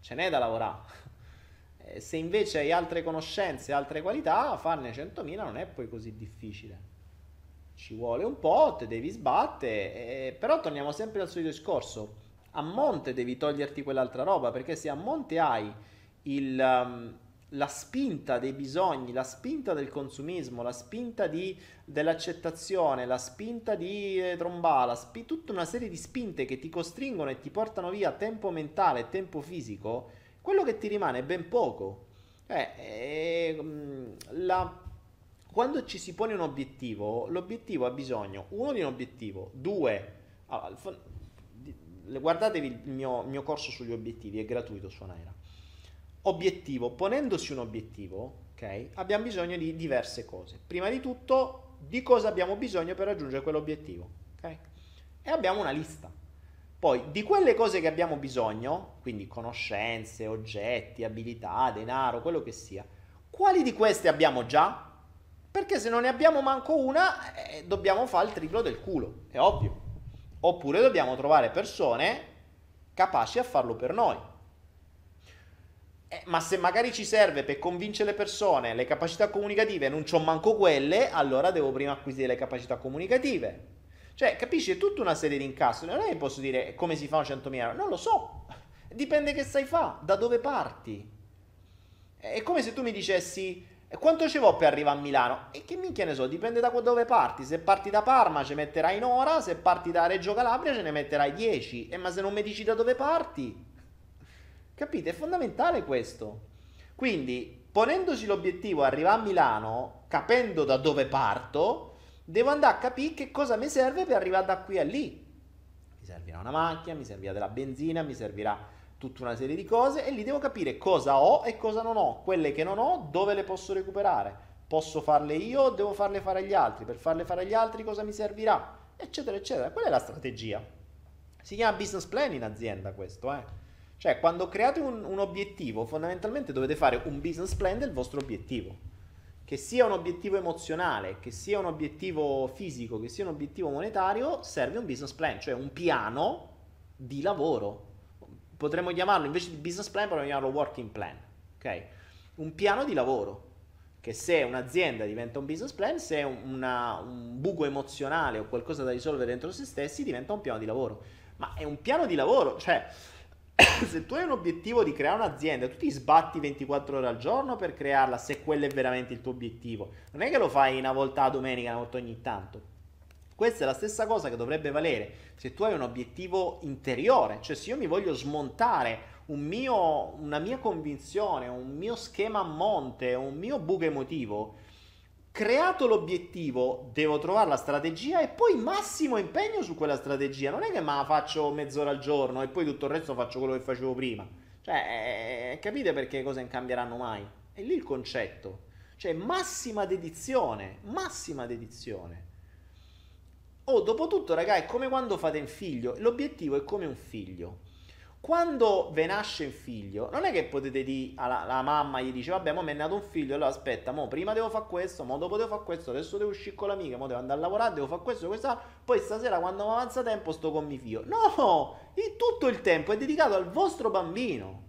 ce n'è da lavorare. Se invece hai altre conoscenze, altre qualità, farne 100.000 non è poi così difficile. Ci vuole un po', te devi sbattere, eh, però torniamo sempre al solito discorso. A monte devi toglierti quell'altra roba, perché se a monte hai il, um, la spinta dei bisogni, la spinta del consumismo, la spinta di, dell'accettazione, la spinta di eh, trombala, spi- tutta una serie di spinte che ti costringono e ti portano via tempo mentale e tempo fisico, quello che ti rimane è ben poco. Eh, eh, la, quando ci si pone un obiettivo, l'obiettivo ha bisogno, uno, di un obiettivo, due, allora, guardatevi il mio, il mio corso sugli obiettivi, è gratuito su Anaera obiettivo, ponendosi un obiettivo, ok, abbiamo bisogno di diverse cose. Prima di tutto, di cosa abbiamo bisogno per raggiungere quell'obiettivo, ok? E abbiamo una lista. Poi, di quelle cose che abbiamo bisogno, quindi conoscenze, oggetti, abilità, denaro, quello che sia, quali di queste abbiamo già? Perché se non ne abbiamo manco una, eh, dobbiamo fare il triplo del culo, è ovvio. Oppure dobbiamo trovare persone capaci a farlo per noi. Eh, ma se magari ci serve per convincere le persone le capacità comunicative e non c'ho manco quelle, allora devo prima acquisire le capacità comunicative. Cioè, capisci? È tutta una serie di incassi. Non è che posso dire come si fa un 100.000 euro. Non lo so. Dipende che sai fa, da dove parti. È come se tu mi dicessi quanto ci vuole per arrivare a Milano? E che minchia ne so, dipende da dove parti. Se parti da Parma ci metterai un'ora, se parti da Reggio Calabria ce ne metterai 10. E ma se non mi dici da dove parti? Capite? È fondamentale questo. Quindi, ponendosi l'obiettivo arrivare a Milano, capendo da dove parto, devo andare a capire che cosa mi serve per arrivare da qui a lì. Mi servirà una macchina, mi servirà della benzina, mi servirà tutta una serie di cose e lì devo capire cosa ho e cosa non ho. Quelle che non ho, dove le posso recuperare. Posso farle io o devo farle fare agli altri? Per farle fare agli altri cosa mi servirà? Eccetera, eccetera. Qual è la strategia? Si chiama business plan in azienda questo, eh. Cioè, quando create un, un, obiettivo, fondamentalmente dovete fare un business plan del vostro obiettivo. Che sia un obiettivo emozionale, che sia un obiettivo fisico, che sia un obiettivo monetario, serve un business plan, cioè un piano di lavoro. Potremmo chiamarlo, invece di business plan, potremmo chiamarlo working plan. Ok? Un piano di lavoro. Che se un'azienda diventa un business plan, se una, un buco emozionale o qualcosa da risolvere dentro se stessi, diventa un piano di lavoro. Ma è un piano di lavoro, cioè se tu hai un obiettivo di creare un'azienda, tu ti sbatti 24 ore al giorno per crearla, se quello è veramente il tuo obiettivo. Non è che lo fai una volta a domenica, una volta ogni tanto. Questa è la stessa cosa che dovrebbe valere se tu hai un obiettivo interiore, cioè se io mi voglio smontare un mio, una mia convinzione, un mio schema a monte, un mio buco emotivo, creato l'obiettivo, devo trovare la strategia e poi massimo impegno su quella strategia. Non è che ma faccio mezz'ora al giorno e poi tutto il resto faccio quello che facevo prima. Cioè, eh, capite perché cose non cambieranno mai? È lì il concetto. Cioè, massima dedizione, massima dedizione. Oh, dopo tutto, raga, è come quando fate un figlio. L'obiettivo è come un figlio quando ve nasce il figlio, non è che potete dire alla, mamma, gli dice, vabbè, mo mi è nato un figlio, allora aspetta, mo prima devo fare questo, mo dopo devo fare questo, adesso devo uscire con l'amica, mo devo andare a lavorare, devo fare questo, questo, poi stasera quando mi avanza tempo sto con mio figlio. No, il, tutto il tempo è dedicato al vostro bambino.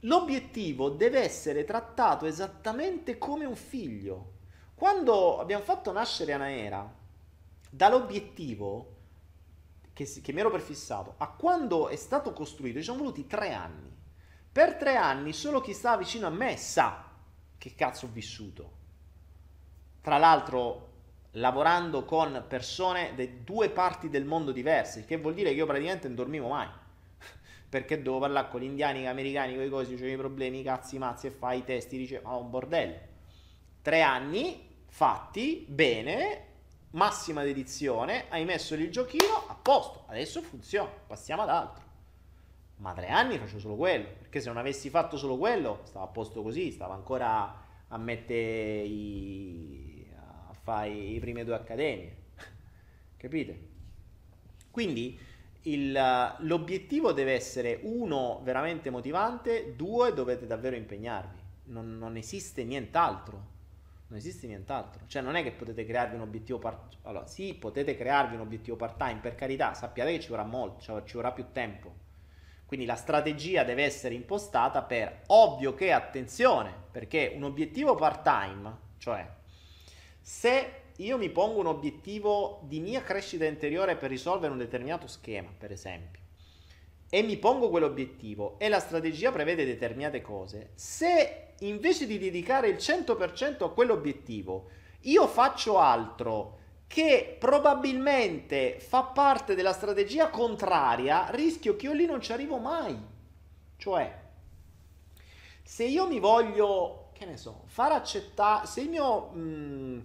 L'obiettivo deve essere trattato esattamente come un figlio. Quando abbiamo fatto nascere Anaera, dall'obiettivo che, che mi ero prefissato a quando è stato costruito ci sono voluti tre anni. Per tre anni solo chi sta vicino a me sa che cazzo ho vissuto. Tra l'altro lavorando con persone di due parti del mondo diverse, che vuol dire che io praticamente non dormivo mai. Perché devo parlare con gli indiani, gli americani, con i cosi, c'è i problemi, cazzi, mazzi e fai i testi, dice, ma oh, un bordello. Tre anni fatti bene, massima dedizione, hai messo il giochino, a posto, adesso funziona, passiamo ad altro. Ma tre anni faccio solo quello, perché se non avessi fatto solo quello, stavo a posto così, stavo ancora a mettere i... a fare i prime due accademie. Capite? Quindi il, l'obiettivo deve essere uno veramente motivante, due dovete davvero impegnarvi, non, non esiste nient'altro. Non esiste nient'altro. Cioè, non è che potete crearvi un obiettivo part Allora, sì, potete crearvi un obiettivo part-time, per carità, sappiate che ci vorrà molto, cioè, ci vorrà più tempo. Quindi la strategia deve essere impostata per ovvio che attenzione, perché un obiettivo part-time, cioè se io mi pongo un obiettivo di mia crescita interiore per risolvere un determinato schema, per esempio, e mi pongo quell'obiettivo e la strategia prevede determinate cose, se invece di dedicare il 100% a quell'obiettivo, io faccio altro che probabilmente fa parte della strategia contraria, rischio che io lì non ci arrivo mai. Cioè, se io mi voglio, che ne so, far accettare, se il mio... Mh, mm,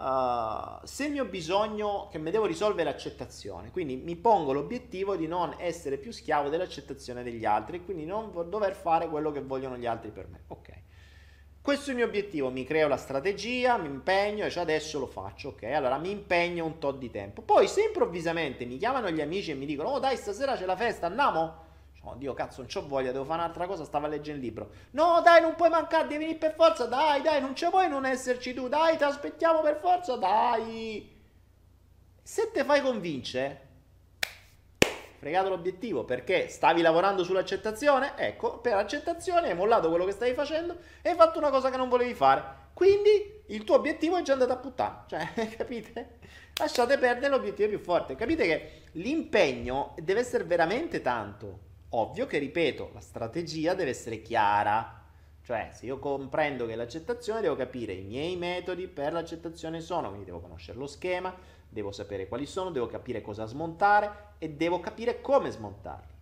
Uh, se il mio bisogno che mi devo risolvere è l'accettazione, quindi mi pongo l'obiettivo di non essere più schiavo dell'accettazione degli altri e quindi non dover fare quello che vogliono gli altri per me. Ok. Questo è il mio obiettivo, mi creo la strategia, mi impegno e cioè adesso lo faccio, ok? Allora mi impegno un tot di tempo. Poi se improvvisamente mi chiamano gli amici e mi dicono "Oh, dai, stasera c'è la festa, andiamo?" Oh, Dio, cazzo, non c'ho voglia, devo fare un'altra cosa, stavo a leggere il libro. No, dai, non puoi mancare, devi venire per forza, dai, dai, non c'è puoi non esserci tu, dai, ti aspettiamo per forza, dai. Se te fai convincere, fregato l'obiettivo, perché stavi lavorando sull'accettazione, ecco, per accettazione hai mollato quello che stavi facendo e hai fatto una cosa che non volevi fare. Quindi il tuo obiettivo è già andato a puttana, cioè, capite? Lasciate perdere l'obiettivo più forte. Capite che l'impegno deve essere veramente tanto. Ovvio che, ripeto, la strategia deve essere chiara. Cioè, se io comprendo che l'accettazione, devo capire i miei metodi per l'accettazione sono, quindi devo conoscere lo schema, devo sapere quali sono, devo capire cosa smontare e devo capire come smontarli.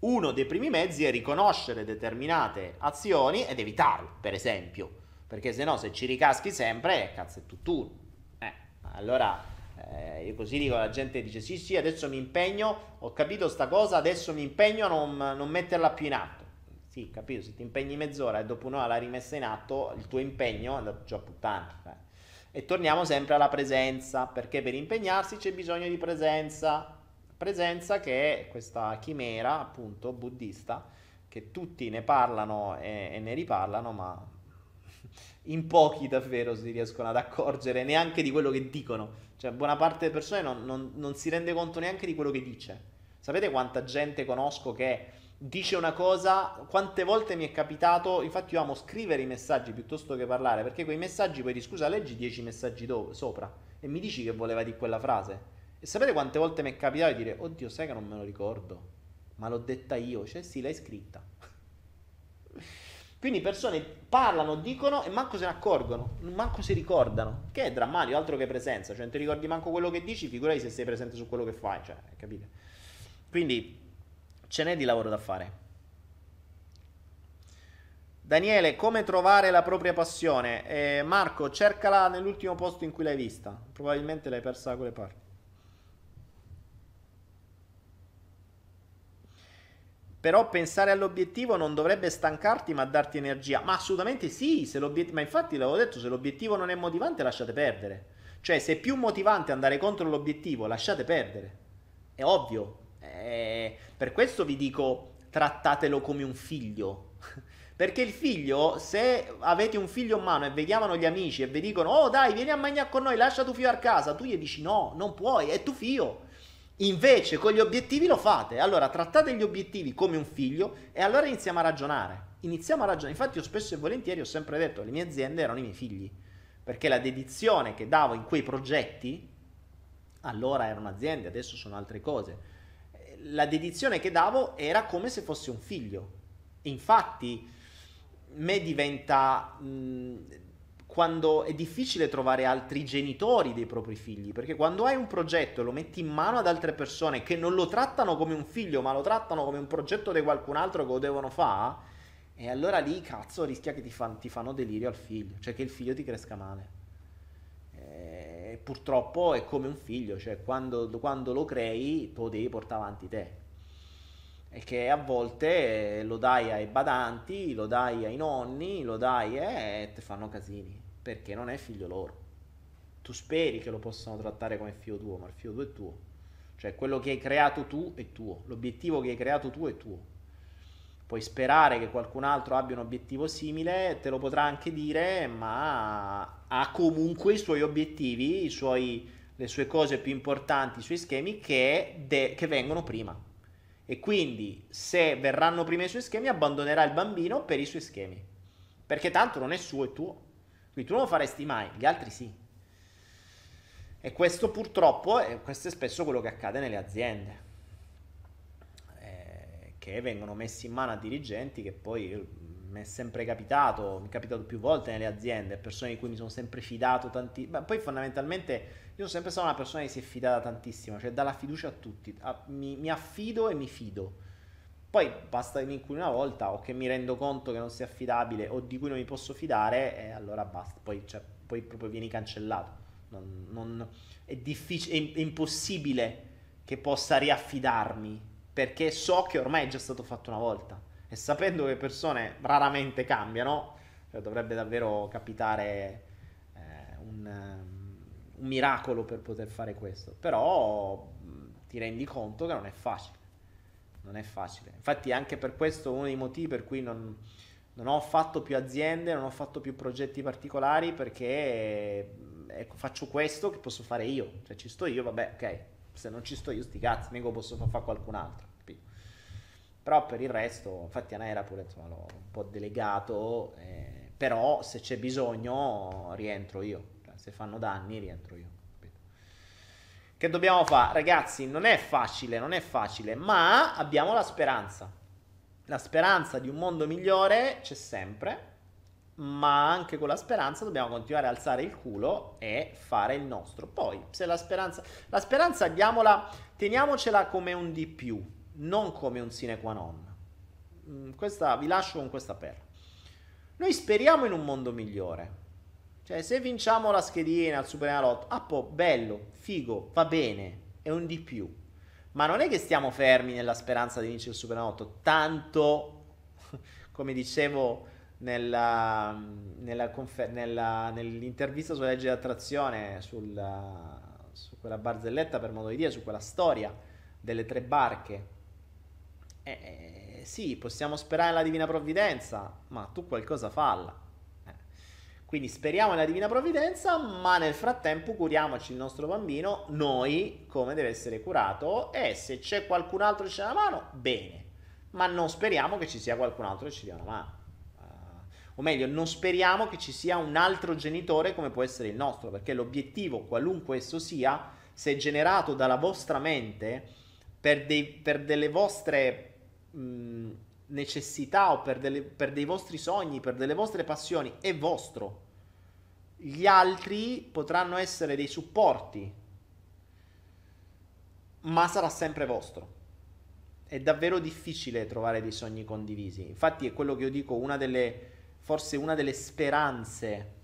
Uno dei primi mezzi è riconoscere determinate azioni ed evitarle, per esempio, perché se no se ci ricaschi sempre, cazzo è tutt'uno. Eh, allora eh, io così dico, la gente dice sì sì, adesso mi impegno, ho capito sta cosa, adesso mi impegno a non, non metterla più in atto. Sì, capito, se ti impegni mezz'ora e dopo un'ora l'hai rimessa in atto, il tuo impegno è andato già puttana. Eh. E torniamo sempre alla presenza, perché per impegnarsi c'è bisogno di presenza. Presenza che è questa chimera, appunto, buddista, che tutti ne parlano e, e ne riparlano, ma in pochi davvero si riescono ad accorgere neanche di quello che dicono. Cioè, buona parte delle persone non, non, non, si rende conto neanche di quello che dice. Sapete quanta gente conosco che dice una cosa? Quante volte mi è capitato? Infatti, io amo scrivere i messaggi piuttosto che parlare, perché quei messaggi poi di scusa, leggi 10 messaggi do- sopra e mi dici che voleva di quella frase. E sapete quante volte mi è capitato di dire, oddio, sai che non me lo ricordo, ma l'ho detta io, cioè sì, l'hai scritta. Quindi persone parlano, dicono e manco se ne accorgono, manco si ricordano. Che è drammatico, altro che presenza. Cioè, non ti ricordi manco quello che dici, figurati se sei presente su quello che fai. Cioè, capite? Quindi ce n'è di lavoro da fare. Daniele, come trovare la propria passione? Eh, Marco, cercala nell'ultimo posto in cui l'hai vista. Probabilmente l'hai persa da quelle parti. Però pensare all'obiettivo non dovrebbe stancarti ma darti energia. Ma assolutamente sì, se ma infatti l'avevo detto, se l'obiettivo non è motivante lasciate perdere. Cioè se è più motivante andare contro l'obiettivo lasciate perdere. È ovvio. Eh, per questo vi dico trattatelo come un figlio. Perché il figlio, se avete un figlio in mano e vi chiamano gli amici e vi dicono oh dai vieni a mangiare con noi, lascia tuo figlio a casa, tu gli dici no, non puoi, è tuo figlio. Invece con gli obiettivi lo fate. Allora trattate gli obiettivi come un figlio e allora iniziamo a ragionare. Iniziamo a ragionare. Infatti io spesso e volentieri ho sempre detto, le mie aziende erano i miei figli. perché la dedizione che davo in quei progetti, allora erano aziende, adesso sono altre cose, la dedizione che davo era come se fosse un figlio. Infatti, me diventa... Mh, quando è difficile trovare altri genitori dei propri figli, perché quando hai un progetto e lo metti in mano ad altre persone che non lo trattano come un figlio, ma lo trattano come un progetto di qualcun altro che lo devono fare, e allora lì cazzo rischia che ti, fan, ti fanno delirio al figlio, cioè che il figlio ti cresca male. E purtroppo è come un figlio, cioè quando, quando lo crei lo devi portare avanti te e che a volte lo dai ai badanti, lo dai ai nonni, lo dai e ti fanno casini, perché non è figlio loro. Tu speri che lo possano trattare come figlio tuo, ma il figlio tuo è tuo. Cioè quello che hai creato tu è tuo, l'obiettivo che hai creato tu è tuo. Puoi sperare che qualcun altro abbia un obiettivo simile, te lo potrà anche dire, ma ha comunque i suoi obiettivi, i suoi, le sue cose più importanti, i suoi schemi che, de- che vengono prima e quindi se verranno prima i suoi schemi abbandonerà il bambino per i suoi schemi. Perché tanto non è suo, è tuo. Quindi tu non lo faresti mai, gli altri sì. E questo purtroppo, è, questo è spesso quello che accade nelle aziende, eh, che vengono messi in mano a dirigenti che poi mi è sempre capitato, mi è capitato più volte nelle aziende, persone di cui mi sono sempre fidato tanti, Beh, poi fondamentalmente io sono sempre stata una persona che si è fidata tantissimo, cioè dà la fiducia a tutti, a, mi, mi, affido e mi fido. Poi basta che mi inculi una volta o che mi rendo conto che non sia affidabile o di cui non mi posso fidare e allora basta, poi, cioè, poi proprio vieni cancellato. Non, non, è, difficile, è, è impossibile che possa riaffidarmi perché so che ormai è già stato fatto una volta e sapendo che persone raramente cambiano, cioè dovrebbe davvero capitare eh, un, un, miracolo per poter fare questo. Però ti rendi conto che non è facile. Non è facile. Infatti, anche per questo uno dei motivi per cui non, non ho fatto più aziende, non ho fatto più progetti particolari perché ecco, faccio questo che posso fare io. Cioè, ci sto io, vabbè, ok. Se non ci sto io, sti cazzi, mica posso far fare qualcun altro. Però per il resto, infatti a Naira pure insomma, l'ho un po' delegato, eh, però se c'è bisogno rientro io, cioè, se fanno danni rientro io. Che dobbiamo fare? Ragazzi, non è facile, non è facile, ma abbiamo la speranza. La speranza di un mondo migliore c'è sempre, ma anche con la speranza dobbiamo continuare a alzare il culo e fare il nostro. Poi, se la speranza... La speranza, diamola, teniamocela come un di più non come un sine qua non. Mm, questa, vi lascio con questa perla. Noi speriamo in un mondo migliore. Cioè, se vinciamo la schedina al Superenalotto, ah, po', bello, figo, va bene, è un di più. Ma non è che stiamo fermi nella speranza di vincere il Superenalotto, tanto, come dicevo nella, nella confer- nella, nell'intervista sulla legge di attrazione, sulla, su quella barzelletta per modo di dire, su quella storia delle tre barche eh, sì, possiamo sperare nella divina provvidenza, ma tu qualcosa falla. Quindi speriamo nella divina provvidenza, ma nel frattempo curiamoci il nostro bambino, noi, come deve essere curato, e se c'è qualcun altro che ci dà una mano, bene. Ma non speriamo che ci sia qualcun altro che ci dia una mano. Uh, o meglio, non speriamo che ci sia un altro genitore come può essere il nostro, perché l'obiettivo, qualunque esso sia, se generato dalla vostra mente per, dei, per delle vostre mh, necessità o per, delle, per dei vostri sogni, per delle vostre passioni, è vostro. Gli altri potranno essere dei supporti, ma sarà sempre vostro. È davvero difficile trovare dei sogni condivisi. Infatti è quello che io dico, una delle, forse una delle speranze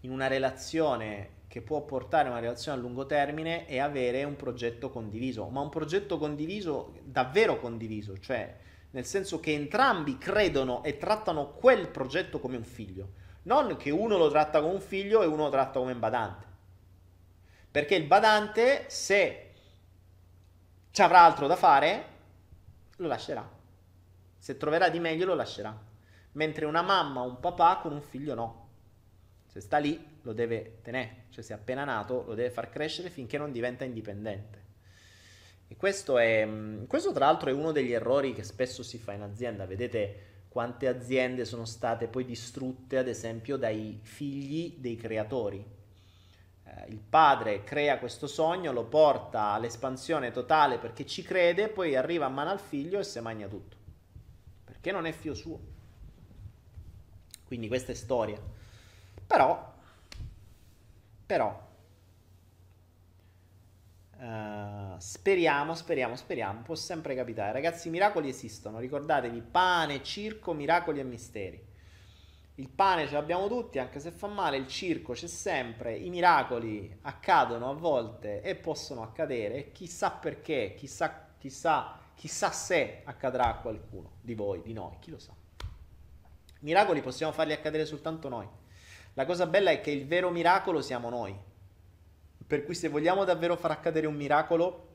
in una relazione che può portare a una relazione a lungo termine è avere un progetto condiviso, ma un progetto condiviso davvero condiviso, cioè nel senso che entrambi credono e trattano quel progetto come un figlio, non che uno lo tratta come un figlio e uno lo tratta come un badante. Perché il badante, se ci avrà altro da fare, lo lascerà. Se troverà di meglio, lo lascerà. Mentre una mamma o un papà con un figlio no. Se sta lì lo deve tenere, cioè se è appena nato lo deve far crescere finché non diventa indipendente. E questo, è, mm, questo tra l'altro è uno degli errori che spesso si fa in azienda, vedete quante aziende sono state poi distrutte, ad esempio, dai figli dei creatori. Eh, il padre crea questo sogno, lo porta all'espansione totale perché ci crede, poi arriva a mano al figlio e si magna tutto. Perché non è figlio suo. Quindi questa è storia. Però, però, Uh, speriamo, speriamo, speriamo. Può sempre capitare. Ragazzi, i miracoli esistono. Ricordatevi: pane, circo, miracoli e misteri. Il pane ce l'abbiamo tutti, anche se fa male. Il circo c'è sempre. I miracoli accadono a volte e possono accadere. Chissà perché, chissà, chissà, chissà se accadrà a qualcuno di voi, di noi, chi lo sa. Miracoli possiamo farli accadere soltanto noi. La cosa bella è che il vero miracolo siamo noi per cui se vogliamo davvero far accadere un miracolo,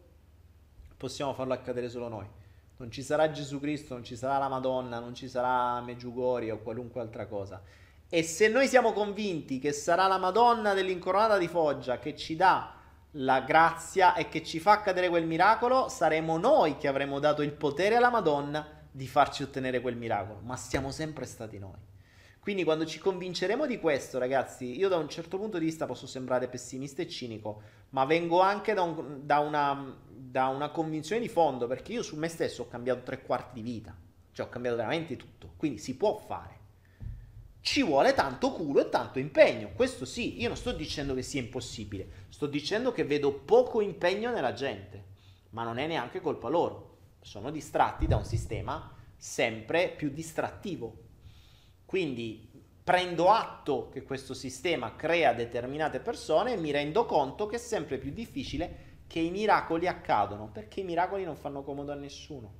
possiamo farlo accadere solo noi. Non ci sarà Gesù Cristo, non ci sarà la Madonna, non ci sarà Meggiugori o qualunque altra cosa. E se noi siamo convinti che sarà la Madonna dell'incoronata di Foggia che ci dà la grazia e che ci fa accadere quel miracolo, saremo noi che avremo dato il potere alla Madonna di farci ottenere quel miracolo. Ma siamo sempre stati noi. Quindi quando ci convinceremo di questo, ragazzi, io da un certo punto di vista posso sembrare pessimista e cinico, ma vengo anche da, un, da, una, da una, convinzione di fondo, perché io su me stesso ho cambiato tre quarti di vita, cioè ho cambiato veramente tutto, quindi si può fare. Ci vuole tanto culo e tanto impegno, questo sì, io non sto dicendo che sia impossibile, sto dicendo che vedo poco impegno nella gente, ma non è neanche colpa loro, sono distratti da un sistema sempre più distrattivo quindi prendo atto che questo sistema crea determinate persone e mi rendo conto che è sempre più difficile che i miracoli accadano, perché i miracoli non fanno comodo a nessuno,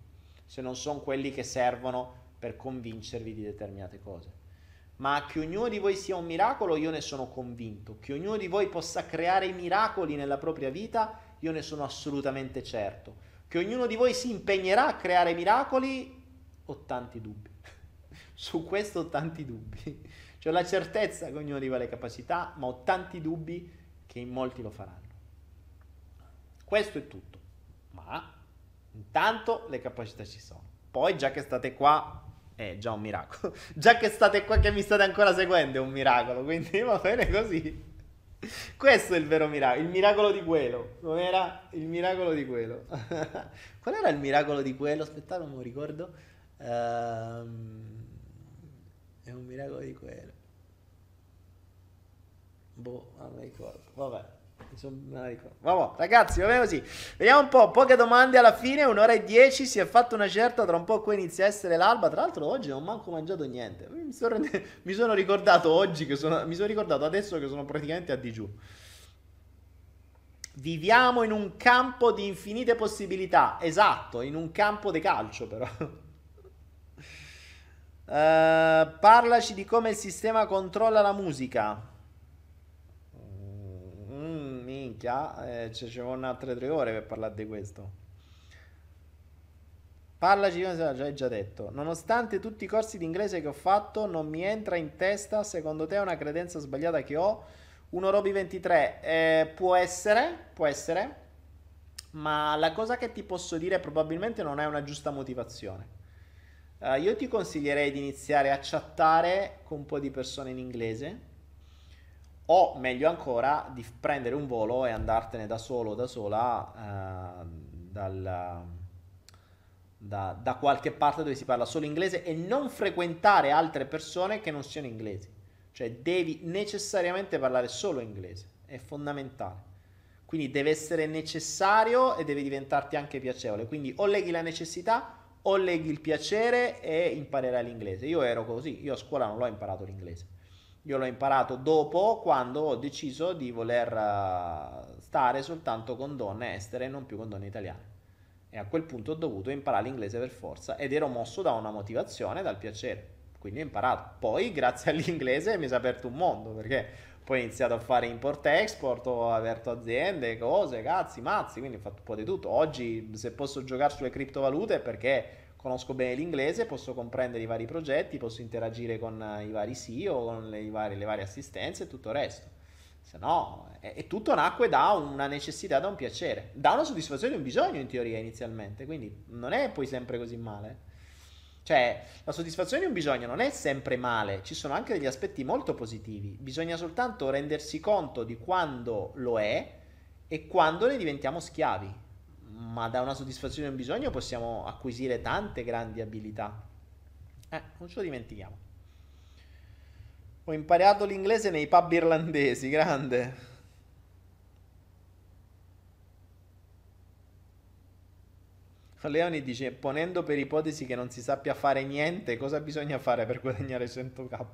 se non sono quelli che servono per convincervi di determinate cose. Ma che ognuno di voi sia un miracolo, io ne sono convinto. Che ognuno di voi possa creare miracoli nella propria vita, io ne sono assolutamente certo. Che ognuno di voi si impegnerà a creare miracoli, ho tanti dubbi. Su questo ho tanti dubbi. Cioè ho la certezza che ognuno di voi ha le capacità, ma ho tanti dubbi che in molti lo faranno. Questo è tutto. Ma intanto le capacità ci sono. Poi già che state qua è già un miracolo. già che state qua che mi state ancora seguendo è un miracolo, quindi va bene così. Questo è il vero miracolo, il miracolo di quello. Non era il miracolo di quello. Qual era il miracolo di quello? Aspettate, non mi ricordo. Ehm. È un miracolo di quello. Boh, non mi ricordo. Vabbè. Vabbè, ragazzi, va bene così. Vediamo un po'. Poche domande alla fine. Un'ora e dieci. Si è fatta una certa. Tra un po' qua inizia a essere l'alba. Tra l'altro, oggi non manco mangiato niente. Mi sono, mi sono ricordato oggi che sono. Mi sono ricordato adesso che sono praticamente a digiuno. Viviamo in un campo di infinite possibilità. Esatto, in un campo di calcio, però. Uh, parlaci di come il sistema controlla la musica. Mm, minchia, eh, ci vogliono altre tre ore per parlare di questo. Parlaci come già, già detto. Nonostante tutti i corsi di inglese che ho fatto, non mi entra in testa, secondo te è una credenza sbagliata che ho. Uno Roby 23 eh, può essere, può essere, ma la cosa che ti posso dire probabilmente non è una giusta motivazione. Uh, io ti consiglierei di iniziare a chattare con un po' di persone in inglese o meglio ancora di prendere un volo e andartene da solo o da sola uh, dal, da, da, qualche parte dove si parla solo inglese e non frequentare altre persone che non siano inglesi. Cioè devi necessariamente parlare solo inglese, è fondamentale. Quindi deve essere necessario e deve diventarti anche piacevole. Quindi o leghi la necessità o leghi il piacere e imparerai l'inglese. Io ero così, io a scuola non l'ho imparato l'inglese. Io l'ho imparato dopo quando ho deciso di voler uh, stare soltanto con donne estere e non più con donne italiane. E a quel punto ho dovuto imparare l'inglese per forza ed ero mosso da una motivazione, dal piacere. Quindi ho imparato. Poi grazie all'inglese mi si è aperto un mondo perché poi ho iniziato a fare import-export, ho aperto aziende, cose, cazzi, mazzi, quindi ho fatto un po' di tutto. Oggi se posso giocare sulle criptovalute è perché conosco bene l'inglese, posso comprendere i vari progetti, posso interagire con i vari CEO, con le varie, le varie assistenze e tutto il resto. Se no, e, e tutto nacque da una necessità, da un piacere, da una soddisfazione di un bisogno in teoria inizialmente, quindi non è poi sempre così male. Cioè, la soddisfazione di un bisogno non è sempre male, ci sono anche degli aspetti molto positivi. Bisogna soltanto rendersi conto di quando lo è e quando ne diventiamo schiavi. Ma da una soddisfazione di un bisogno possiamo acquisire tante grandi abilità. Eh, non ce lo dimentichiamo. Ho imparato l'inglese nei pub irlandesi, grande. Leoni dice, ponendo per ipotesi che non si sappia fare niente, cosa bisogna fare per guadagnare 100k?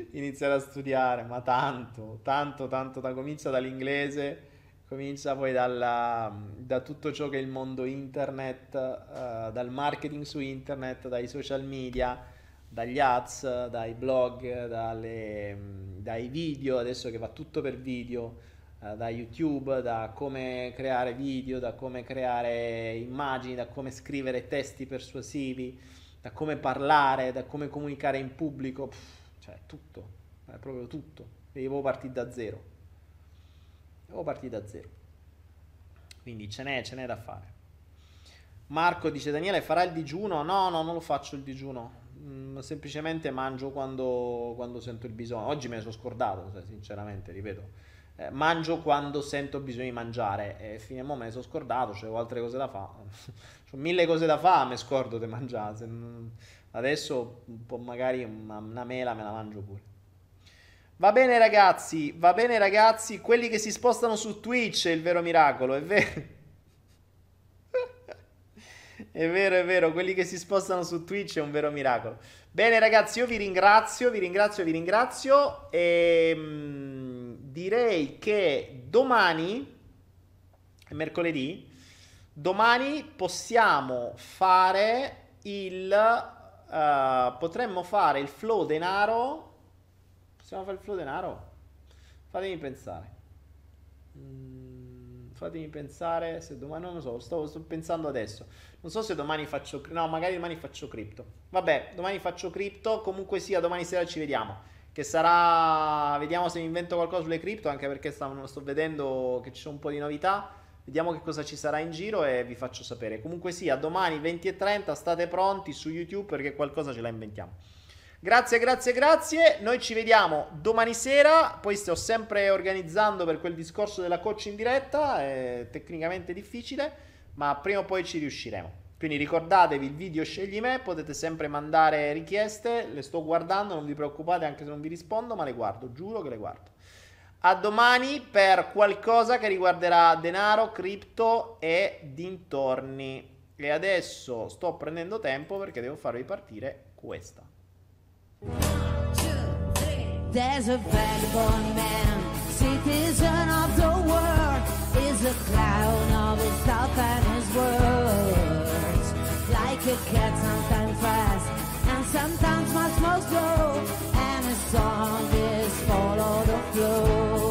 Iniziare a studiare, ma tanto, tanto, tanto, da, comincia dall'inglese, comincia poi dalla, da tutto ciò che è il mondo internet, uh, dal marketing su internet, dai social media, dagli ads, dai blog, dalle, dai video, adesso che va tutto per video da YouTube, da come creare video, da come creare immagini, da come scrivere testi persuasivi, da come parlare, da come comunicare in pubblico, Pff, cioè tutto, è proprio tutto. Devo partire da zero. Devo partire da zero. Quindi ce n'è, ce n'è da fare. Marco dice Daniele farà il digiuno? No, no, non lo faccio il digiuno. Mm, semplicemente mangio quando, quando, sento il bisogno. Oggi me ne sono scordato, sinceramente, ripeto eh, mangio quando sento bisogno di mangiare e fine a me ne sono scordato, c'ho altre cose da fare, ho mille cose da fare, mi scordo di mangiare, adesso un po' magari una, una mela me la mangio pure. Va bene ragazzi, va bene ragazzi, quelli che si spostano su Twitch è il vero miracolo, è vero. È vero, è vero, quelli che si spostano su Twitch è un vero miracolo. Bene ragazzi, io vi ringrazio, vi ringrazio, vi ringrazio e mh, direi che domani, mercoledì, domani possiamo fare il... Uh, potremmo fare il flow denaro. Possiamo fare il flow denaro? Fatemi pensare. Mm, fatemi pensare se domani non lo so, sto, sto pensando adesso. Non so se domani faccio. No, magari domani faccio cripto. Vabbè, domani faccio cripto. Comunque sia, domani sera ci vediamo. Che sarà. Vediamo se mi invento qualcosa sulle cripto. Anche perché sto, sto vedendo che ci sono un po' di novità. Vediamo che cosa ci sarà in giro e vi faccio sapere. Comunque sia, domani 20.30 state pronti su YouTube perché qualcosa ce la inventiamo. Grazie, grazie, grazie. Noi ci vediamo domani sera. Poi sto sempre organizzando per quel discorso della coach in diretta. È tecnicamente difficile ma prima o poi ci riusciremo. Quindi ricordatevi il video scegli me, potete sempre mandare richieste, le sto guardando, non vi preoccupate anche se non vi rispondo, ma le guardo, giuro che le guardo. A domani per qualcosa che riguarderà denaro, cripto e dintorni. E adesso sto prendendo tempo perché devo farvi partire questa. There's a vagabond man, citizen of the world. is a clown of his and his words. Like a cat, sometimes fast and sometimes much more slow. And his song is follow the flow.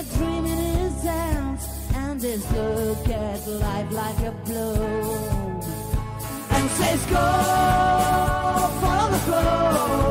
With a dream in his hands and his look at life like a blow. And says go follow the flow